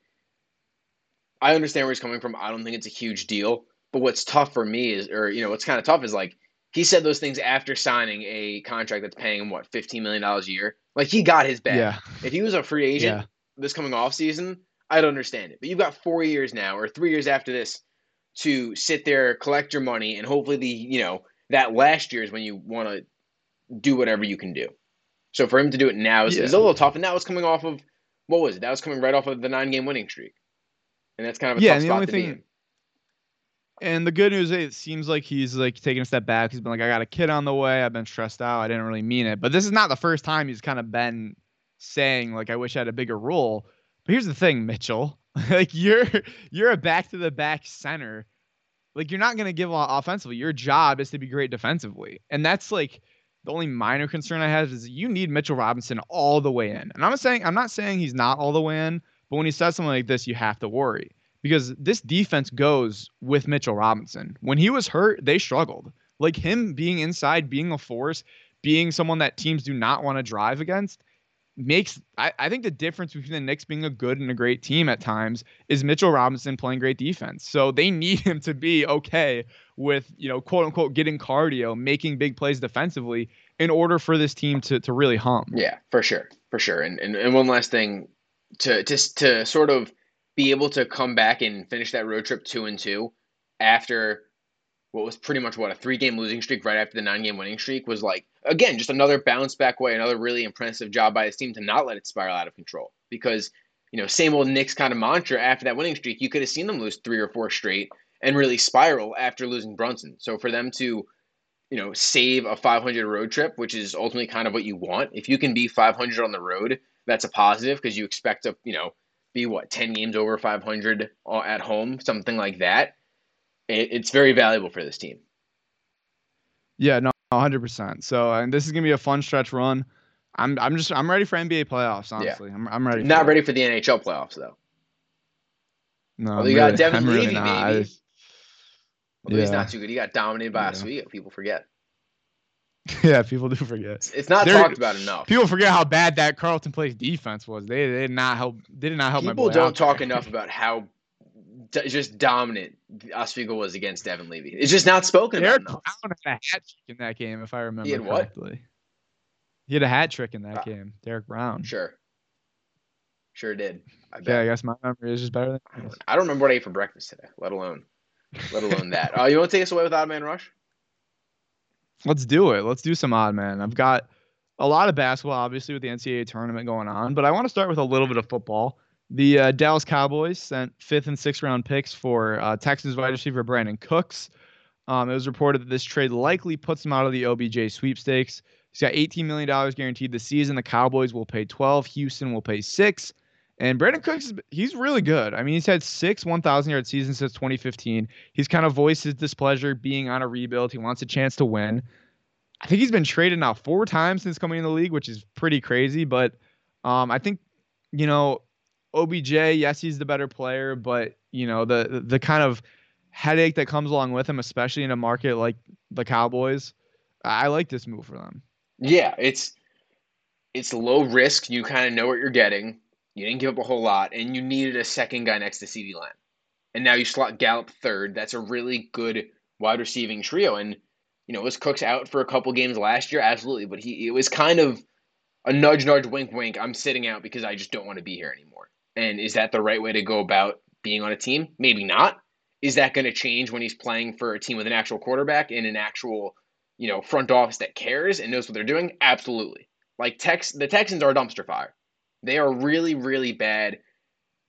I understand where he's coming from. I don't think it's a huge deal. But what's tough for me is, or, you know, what's kind of tough is like, he said those things after signing a contract that's paying him, what, $15 million a year? Like, he got his bag. Yeah. If he was a free agent yeah. this coming off season, I'd understand it. But you've got four years now, or three years after this, to sit there, collect your money, and hopefully the you know that last year is when you want to do whatever you can do. So for him to do it now is, yeah. is a little tough, and that was coming off of what was it? That was coming right off of the nine game winning streak, and that's kind of a yeah, tough spot to thing, be in. And the good news is, it seems like he's like taking a step back. He's been like, I got a kid on the way. I've been stressed out. I didn't really mean it. But this is not the first time he's kind of been saying like, I wish I had a bigger role. But here's the thing, Mitchell. like you're you're a back to the back center. Like you're not gonna give a lot offensively. Your job is to be great defensively, and that's like the only minor concern I have is you need Mitchell Robinson all the way in. And I'm saying I'm not saying he's not all the way in, but when he says something like this, you have to worry because this defense goes with Mitchell Robinson. When he was hurt, they struggled. Like him being inside, being a force, being someone that teams do not want to drive against makes I, I think the difference between the Knicks being a good and a great team at times is Mitchell Robinson playing great defense. So they need him to be okay with, you know, quote unquote getting cardio, making big plays defensively in order for this team to to really hum. Yeah, for sure. For sure. And and, and one last thing to just to sort of be able to come back and finish that road trip two and two after what was pretty much what a three game losing streak right after the nine game winning streak was like again just another bounce back way another really impressive job by this team to not let it spiral out of control because you know same old Knicks kind of mantra after that winning streak you could have seen them lose three or four straight and really spiral after losing Brunson so for them to you know save a 500 road trip which is ultimately kind of what you want if you can be 500 on the road that's a positive because you expect to you know be what 10 games over 500 at home something like that it's very valuable for this team. Yeah, no, 100%. So, and this is going to be a fun stretch run. I'm I'm just I'm ready for NBA playoffs, honestly. Yeah. I'm I'm ready. Not ready for the NHL playoffs though. No. Well, you really, got Devin Leary, really baby. Just, yeah. he's not too good. He got dominated by yeah. Oswego. People forget. yeah, people do forget. It's not They're, talked about enough. People forget how bad that Carlton Place defense was. They, they did not help. They did not help. People don't talk enough about how d- just dominant Oswego was against Devin Levy. It's just not spoken Derek about. Brown had a hat trick in that game, if I remember he correctly. What? He had a hat trick in that uh, game, Derek Brown. Sure. Sure did. I yeah, I guess my memory is just better than yours. I don't remember what I ate for breakfast today, let alone let alone that. Uh, you want to take us away with Odd Man Rush? Let's do it. Let's do some Odd Man. I've got a lot of basketball, obviously, with the NCAA tournament going on, but I want to start with a little bit of football. The uh, Dallas Cowboys sent fifth and sixth round picks for uh, Texas wide receiver Brandin Cooks. Um, it was reported that this trade likely puts him out of the OBJ sweepstakes. He's got $18 million guaranteed this season. The Cowboys will pay 12. Houston will pay six. And Brandin Cooks, he's really good. I mean, he's had six 1,000 yard seasons since 2015. He's kind of voiced his displeasure being on a rebuild. He wants a chance to win. I think he's been traded now four times since coming in the league, which is pretty crazy. But um, I think, you know, OBJ, yes, he's the better player, but you know the the kind of headache that comes along with him, especially in a market like the Cowboys. I like this move for them. Yeah, it's it's low risk. You kind of know what you're getting. You didn't give up a whole lot, and you needed a second guy next to CeeDee Lamb. And now you slot Gallup third. That's a really good wide receiving trio. And you know, was Cooks out for a couple games last year? Absolutely, but he it was kind of a nudge, nudge, wink, wink. I'm sitting out because I just don't want to be here anymore. And is that the right way to go about being on a team? Maybe not. Is that going to change when he's playing for a team with an actual quarterback and an actual, you know, front office that cares and knows what they're doing? Absolutely. Like Tex, the Texans are a dumpster fire. They are really, really bad.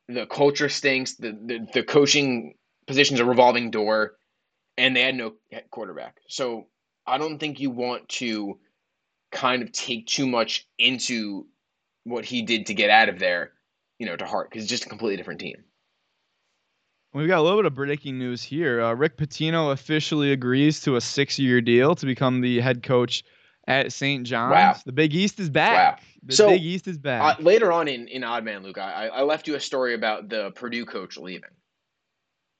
The culture stinks. The, the the coaching position's a revolving door, and they had no quarterback. So I don't think you want to kind of take too much into what he did to get out of there, you know, to heart because it's just a completely different team. We've got a little bit of breaking news here. Uh, Rick Pitino officially agrees to a six-year deal to become the head coach at St. John's. Wow. The Big East is back. Wow. The So, Big East is back. Uh, later on in, in Odd Man, Luke, I, I left you a story about the Purdue coach leaving.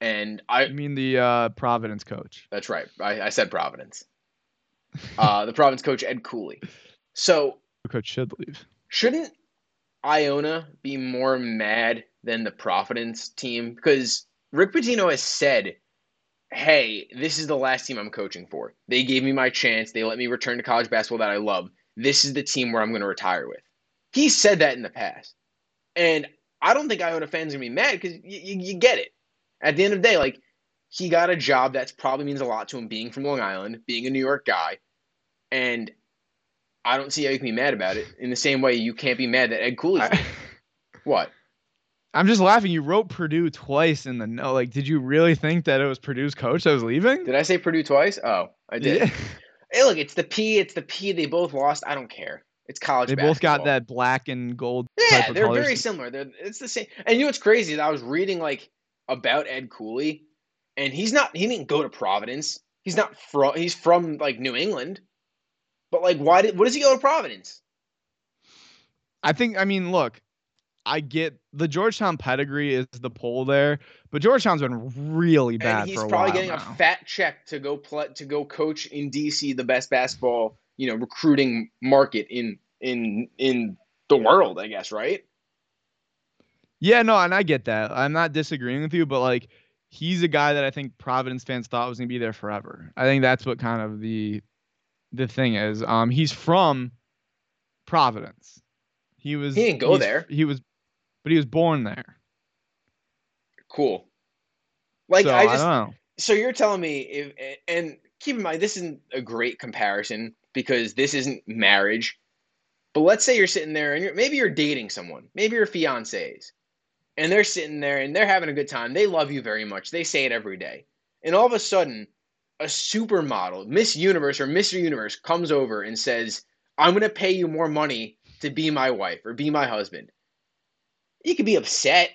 And I, I mean the uh, Providence coach. that's right, I, I said Providence. Uh, the Providence coach, Ed Cooley. So, The coach should leave. shouldn't Iona be more mad than the Providence team? Because Rick Pitino has said, hey, this is the last team I'm coaching for. They gave me my chance. They let me return to college basketball that I love. This is the team where I'm going to retire with. He said that in the past. And I don't think Iona fans are going to be mad because y- y- you get it. At the end of the day, like, he got a job that probably means a lot to him being from Long Island, being a New York guy. And I don't see how you can be mad about it. In the same way, you can't be mad that Ed Cooley's I, what? I'm just laughing. You wrote Purdue twice in the no. Like, did you really think that it was Purdue's coach that was leaving? Did I say Purdue twice? Oh, I did. Yeah. Hey, look, it's the P. It's the P. They both lost. I don't care. It's college. They both got that black and gold. Yeah, type of they're colors. very similar. They're it's the same. And you know what's crazy is I was reading like about Ed Cooley, and he's not. He didn't go to Providence. He's not from. He's from like New England. But like, why did? What does he go to Providence? I think. I mean, look, I get the Georgetown pedigree is the pull there, but Georgetown's been really bad and he's probably getting now. a fat check to go play, to go coach in DC, the best basketball you know recruiting market in in in the world. I guess right. Yeah, no, and I get that. I'm not disagreeing with you, but like he's a guy that I think Providence fans thought was gonna be there forever. I think that's what kind of the the thing is. Um, he's from Providence. He was. He didn't go there. He was, but he was born there. Cool. Like so, I just know. so you're telling me if and keep in mind this isn't a great comparison because this isn't marriage. But let's say you're sitting there and you're, maybe you're dating someone, maybe your fiancés, and they're sitting there and they're having a good time. They love you very much. They say it every day. And all of a sudden, a supermodel, Miss Universe or Mr. Universe comes over and says, "I'm going to pay you more money to be my wife or be my husband." You could be upset,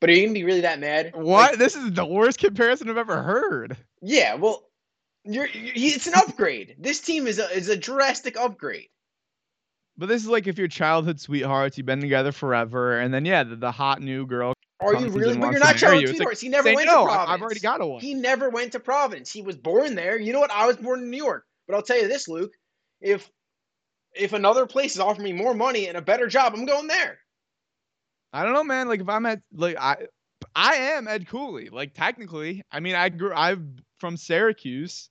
but are you going to be really that mad? Like, What? this is the worst comparison I've ever heard. yeah, well, you're, you it's an upgrade. this team is a is a drastic upgrade. But this is like if you're childhood sweethearts, you've been together forever, and then yeah, the, the hot new girl. Are you really? But you're not you. It's like, he never went no, to Providence. I've already got a one. He never went to Providence. He was born there. You know what? I was born in New York. But I'll tell you this, Luke. If if another place is offering me more money and a better job, I'm going there. I don't know, man. Like if I'm at like I I am Ed Cooley. Like technically, I mean, I grew. I'm from Syracuse.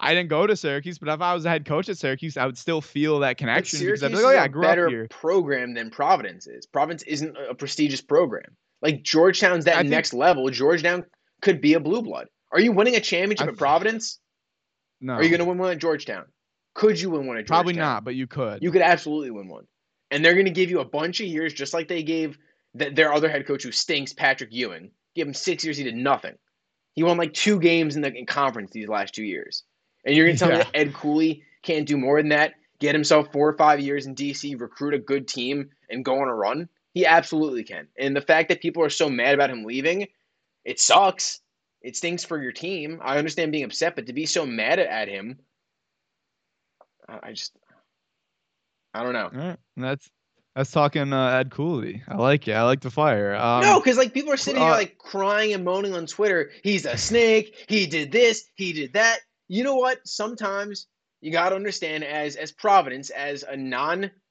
I didn't go to Syracuse, but if I was a head coach at Syracuse, I would still feel that connection because Syracuse I'd be like, oh is yeah, I grew better up here. program than Providence is. Providence isn't a prestigious program. Like Georgetown's that I think- next level. Georgetown could be a blue blood. Are you winning a championship I- at Providence? No, Are you going to win one at Georgetown? Could you win one at Georgetown? probably not, but you could. You could absolutely win one. And they're going to give you a bunch of years, just like they gave th- their other head coach who stinks, Patrick Ewing. Give him six years, he did nothing. He won like two games in the in conference these last two years. And you're going to tell me that Ed Cooley can't do more than that? Get himself four or five years in DC, recruit a good team, and go on a run? He absolutely can. And the fact that people are so mad about him leaving, it sucks. It stings for your team. I understand being upset, but to be so mad at him, I just, I don't know. Right. That's that's talking uh, Ed Cooley. I like it. I like the fire. Um, no, because like people are sitting here uh, like crying and moaning on Twitter. He's a snake. He did this. He did that. You know what? Sometimes you got to understand as as Providence, as a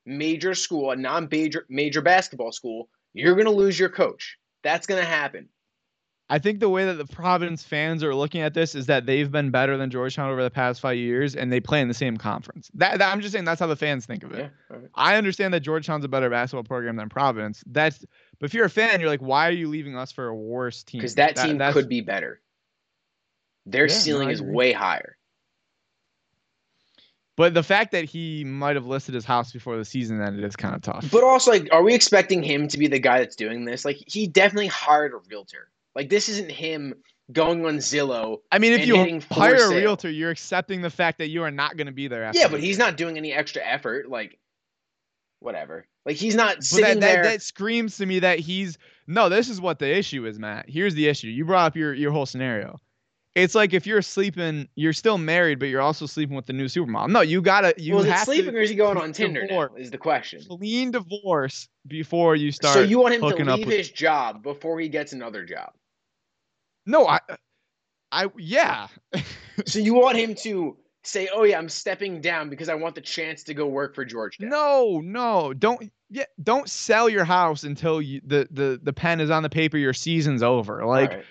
non-major school, a non-major major basketball school, you're gonna lose your coach. That's gonna happen. I think the way that the Providence fans are looking at this is that they've been better than Georgetown over the past five years, and they play in the same conference. That, that I'm just saying that's how the fans think of it. Yeah. right. I understand that Georgetown's a better basketball program than Providence. That's but if you're a fan, you're like, why are you leaving us for a worse team? Because that team that's- could be better. Their Yeah, ceiling I is way higher. But the fact that he might have listed his house before the season ended is kind of tough. But also, like, are we expecting him to be the guy that's doing this? Like, he definitely hired a realtor. Like, this isn't him going on Zillow. I mean, if you hire a realtor, you're accepting the fact that you are not going to be there. After Yeah, but he's not doing any extra effort. Like, whatever. Like, he's not But sitting that, that, there. that screams to me that he's no. This is what the issue is, Matt. Here's the issue. You brought up your your whole scenario. It's like if you're sleeping, you're still married, but you're also sleeping with the new supermodel. No, you gotta you well, is it sleeping to or is he going on Tinder now? Is the question. clean divorce before you start. So you want him to leave with- his job before he gets another job. no, I, I yeah. So you want him to say, "Oh yeah, I'm stepping down because I want the chance to go work for Georgetown." No, no, don't yeah, don't sell your house until you, the the the pen is on the paper. Your season's over. Like All right.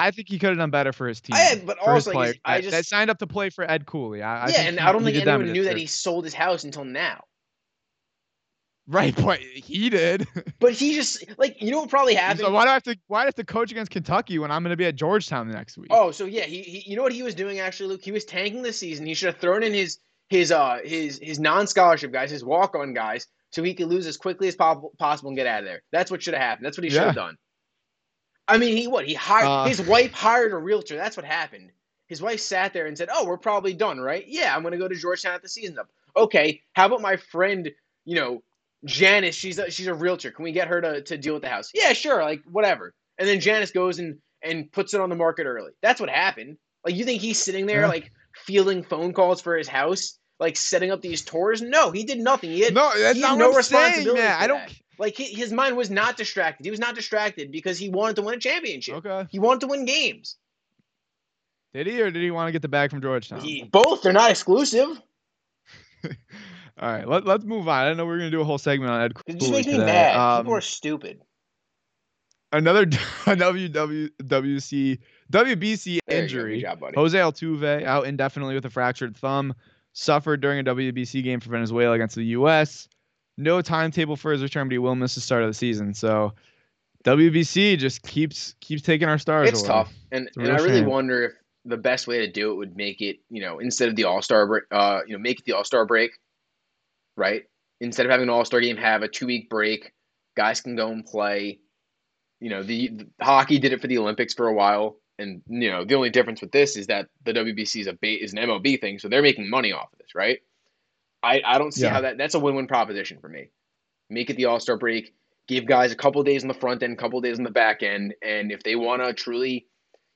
I think he could have done better for his team. I- but also, like, I that, just- that signed up to play for Ed Cooley. I, I yeah, think and he- I don't think anyone knew that he sold his house until now. Right, but he did. But he just like you know what probably happened. so why do I have to why do I have to coach against Kentucky when I'm going to be at Georgetown the next week? Oh, so yeah, he, he you know what he was doing actually, Luke? He was tanking the season. He should have thrown in his his uh his his non-scholarship guys, his walk-on guys, so he could lose as quickly as po- possible and get out of there. That's what should have happened. That's what he should Yeah. have done. I mean, he what? He hired Uh, his wife hired a realtor. That's what happened. His wife sat there and said, "Oh, we're probably done, right? Yeah, I'm going to go to Georgetown at the season's up. Okay, how about my friend, you know, Janice? She's a, she's a realtor. Can we get her to, to deal with the house? Yeah, sure, like whatever. And then Janice goes and and puts it on the market early. That's what happened. Like you think he's sitting there Yeah. like fielding phone calls for his house, like setting up these tours? No, he did nothing. He had no, that's he not no I'm saying, man. I don't. that. Like he, his mind was not distracted. He was not distracted because he wanted to win a championship. Okay. He wanted to win games. Did he or did he want to get the bag from Georgetown? He, both, they're not exclusive. All right, let, let's move on. I know we are going to do a whole segment on Ed It Cooley just makes me today. mad. Um, People are stupid. another WWC WBC. Injury. job. Jose Altuve out indefinitely with a fractured thumb. Suffered during a WBC game for Venezuela against the U.S. No timetable for his return, but he will miss the start of the season. So WBC just keeps keeps taking our stars. It's away. tough, and a and I really shame. wonder if the best way to do it would make it, you know, instead of the All Star break, uh, you know, make it the All Star break, right? Instead of having an All Star game, have a two week break. Guys can go and play. You know, the, the hockey did it for the Olympics for a while, and you know, the only difference with this is that the WBC is a ba- is an MLB thing, so they're making money off of this, right? I I don't see Yeah. how that that's a win win proposition for me. Make it the All Star break. Give guys a couple days on the front end, a couple days on the back end, and if they want to truly,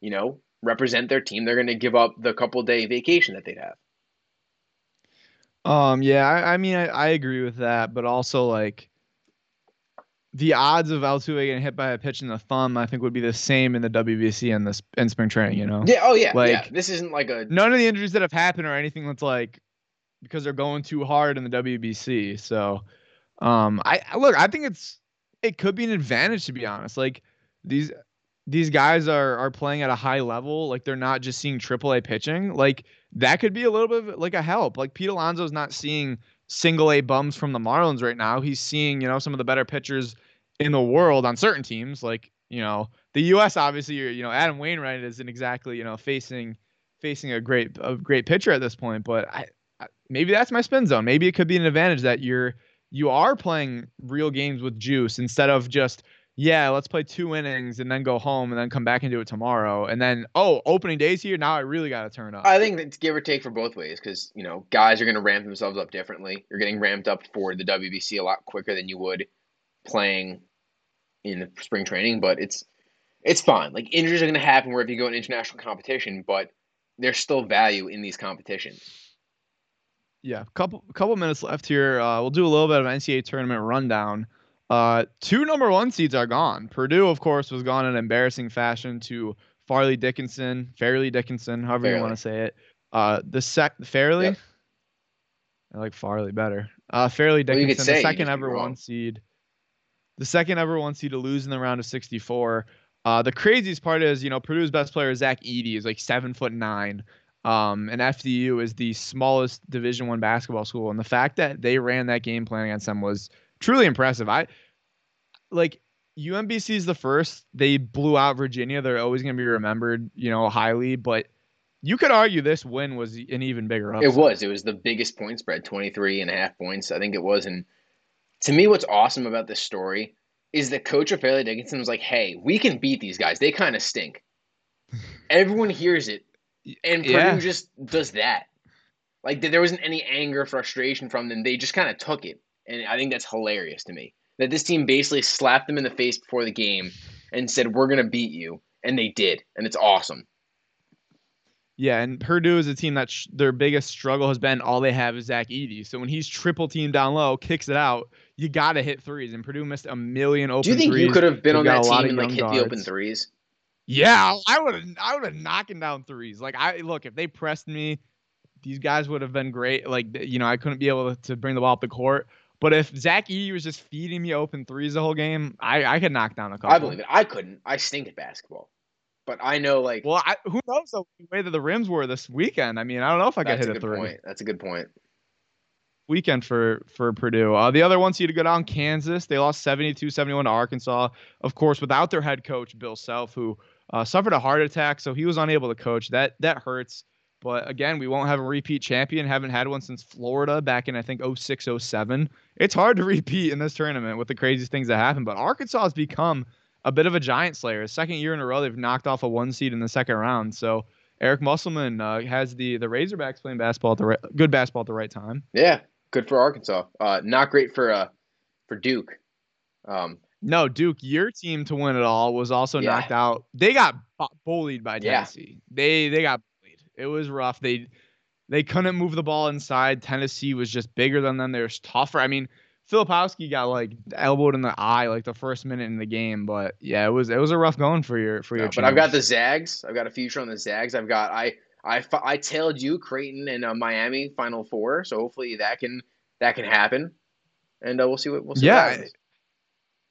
you know, represent their team, they're going to give up the couple day vacation that they'd have. Um, yeah, I, I mean, I, I agree with that, but also like the odds of Altuve getting hit by a pitch in the thumb, I think would be the same in the WBC and this in spring training. You know, Yeah. Oh yeah. yeah. Like- This isn't like a. none of the injuries that have happened or anything that's like because they're going too hard in the WBC. So, um, I look, I think it's it could be an advantage to be honest. Like these these guys are are playing at a high level. Like they're not just seeing AAA pitching. Like that could be a little bit of like a help. Like Pete Alonso's not seeing single A bums from the Marlins right now. He's seeing you know some of the better pitchers in the world on certain teams. Like you know the U.S. obviously you know Adam Wainwright isn't exactly you know facing facing a great a great pitcher at this point. But I maybe that's my spin zone. Maybe it could be an advantage that you're you are playing real games with juice instead of just yeah, let's play two innings and then go home and then come back and do it tomorrow. And then oh, opening days here. Now I really got to turn up. I think it's give or take for both ways because you know guys are going to ramp themselves up differently. You're getting ramped up for the WBC a lot quicker than you would playing in spring training, but it's it's fine. Like injuries are going to happen wherever you go in international competition, but there's still value in these competitions. Yeah, couple couple minutes left here. Uh, we'll do a little bit of NCAA tournament rundown. Uh, two number one seeds are gone. Purdue, of course, was gone in embarrassing fashion to Farley Dickinson, Fairleigh Dickinson, however Fairleigh. you want to say it. Uh, the sec Fairleigh. Yep. I like Farley better. Uh, Dickinson, well, the second ever one seed. The second ever one seed to lose in the round of 64. Uh, the craziest part is, you know, Purdue's best player Zach Edey is like seven foot nine. Um, and FDU is the smallest Division One basketball school, and the fact that they ran that game plan against them was truly impressive. I like UMBC is the first. They blew out Virginia. They're always going to be remembered, you know, highly. But you could argue this win was an even bigger upset. It was. It was the biggest point spread, 23 and a half points. I think it was. And to me, what's awesome about this story is the coach of Fairleigh Dickinson was like, hey, we can beat these guys. They kind of stink. Everyone hears it. And yeah. Purdue just does that. Like, there wasn't any anger, frustration from them. They just kind of took it. And I think that's hilarious to me. That this team basically slapped them in the face before the game and said, we're going to beat you. And they did. And it's awesome. Yeah, and Purdue is a team that sh- their biggest struggle has been all they have is Zach Edey. So when he's triple team down low, kicks it out, you got to hit threes. And Purdue missed a million open. Do you think threes. you could have been They've on that team and like hit guards. the open threes? Yeah, I would have. I would have knocking down threes. Like I look, if they pressed me, these guys would have been great. Like you know, I couldn't be able to bring the ball up the court. But if Zach E was just feeding me open threes the whole game, I, I could knock down a couple. I believe it. I couldn't. I stink at basketball. But I know, like, well, I, who knows the way that the rims were this weekend? I mean, I don't know if I could hit a, a three. Point. That's a good point. Weekend for for Purdue. Uh, the other one seed to go down, Kansas. They lost 72-71 to Arkansas. Of course, without their head coach Bill Self, who uh, suffered a heart attack, so he was unable to coach. That that hurts. But again, we won't have a repeat champion. Haven't had one since Florida back in I think 06, 07. It's hard to repeat in this tournament with the craziest things that happen. But Arkansas has become a bit of a giant slayer. Second year in a row, they've knocked off a one seed in the second round. So Eric Musselman uh, has the the Razorbacks playing basketball at the right, good basketball at the right time. Yeah, good for Arkansas. Uh, not great for uh for Duke. Um, no, Duke, your team to win it all was also yeah. knocked out. They got bullied by Tennessee. Yeah. They they got bullied. It was rough. They they couldn't move the ball inside. Tennessee was just bigger than them. They were tougher. I mean, Filipowski got like elbowed in the eye like the first minute in the game, but yeah, it was it was a rough going for your for your. No, but I've got the Zags. I've got a future on the Zags. I've got I I I tailed you Creighton and uh, Miami Final Four, so hopefully that can that can happen, and uh, we'll see what we'll see. Yeah.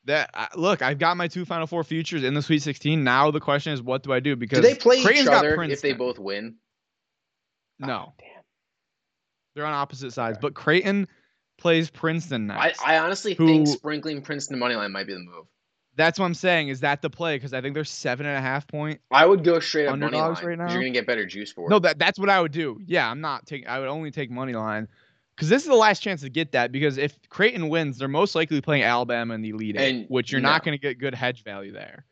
That look, I've got my two Final Four futures in the Sweet 16. Now the question is, what do I do? Because do they play Creighton's each other if they both win? No, oh, damn. They're on opposite sides, okay. but Creighton plays Princeton next. I, I honestly who, think sprinkling Princeton money line might be the move. That's what I'm saying. Is that the play? Because I think they're seven and a half point. I would go straight up money line right now. You're gonna get better juice for it. No, that that's what I would do. Yeah, I'm not taking. I would only take money line because this is the last chance to get that. Because if Creighton wins, they're most likely playing Alabama in the Elite Eight, which you're no. not going to get good hedge value there.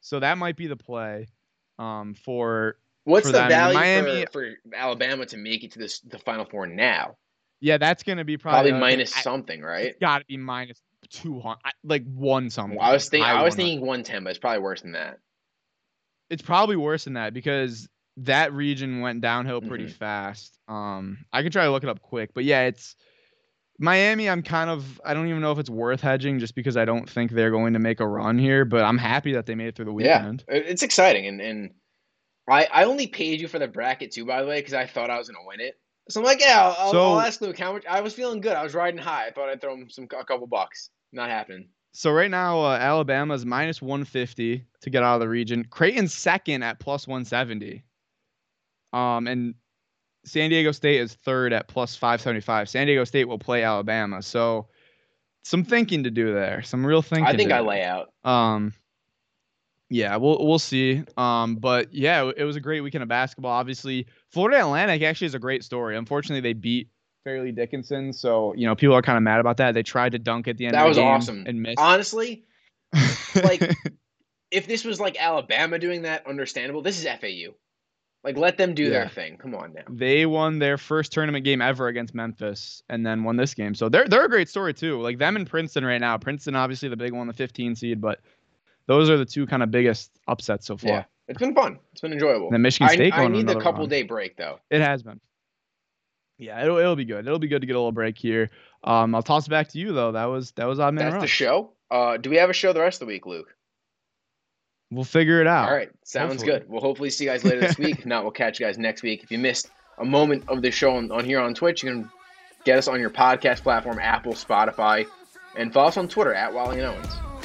So that might be the play um, for. What's for the value Miami, for, for Alabama to make it to this the Final Four now? Yeah, that's gonna be probably, probably minus something, right? Got to be minus two hundred, like one something. Well, I was thinking, I, I was thinking one ten, but it's probably worse than that. It's probably worse than that because that region went downhill pretty mm-hmm. fast. Um, I could try to look it up quick, but yeah, it's Miami. I'm kind of I don't even know if it's worth hedging just because I don't think they're going to make a run here. But I'm happy that they made it through the weekend. Yeah, it's exciting, and and I I only paid you for the bracket too, by the way, because I thought I was gonna win it. So I'm like, yeah, I'll, so, I'll ask Luke how much. I was feeling good. I was riding high. I thought I'd throw him some a couple bucks. Not happening. So right now, uh, Alabama's minus 150 to get out of the region. Creighton's second at plus 170. Um, and San Diego State is third at plus 575. San Diego State will play Alabama. So some thinking to do there. Some real thinking. I think I lay out. Um, yeah, we'll we'll see. Um, but yeah, it was a great weekend of basketball. Obviously, Florida Atlantic actually is a great story. Unfortunately, they beat Fairleigh Dickinson, so you know people are kind of mad about that. They tried to dunk at the end. That of the was awesome and missed. Honestly, like if this was like Alabama doing that, understandable. This is FAU. Like let them do Yeah. their thing. Come on now. They won their first tournament game ever against Memphis, and then won this game. So they're they're a great story too. Like them and Princeton right now. Princeton obviously the big one, the 15 seed, but those are the two kind of biggest upsets so far. Yeah. It's been fun. It's been enjoyable. And then Michigan I, State I going need the couple round. day break though. It has been. Yeah, it'll it'll be good. It'll be good to get a little break here. Um, I'll toss it back to you though. That was that was odd man That's the show. Uh, do we have a show the rest of the week, Luke? We'll figure it out. All right, sounds hopefully. good. We'll hopefully see you guys later this week. If not, we'll catch you guys next week. If you missed a moment of the show on, on here on Twitch, you can get us on your podcast platform, Apple, Spotify, and follow us on Twitter at Watling and Owens.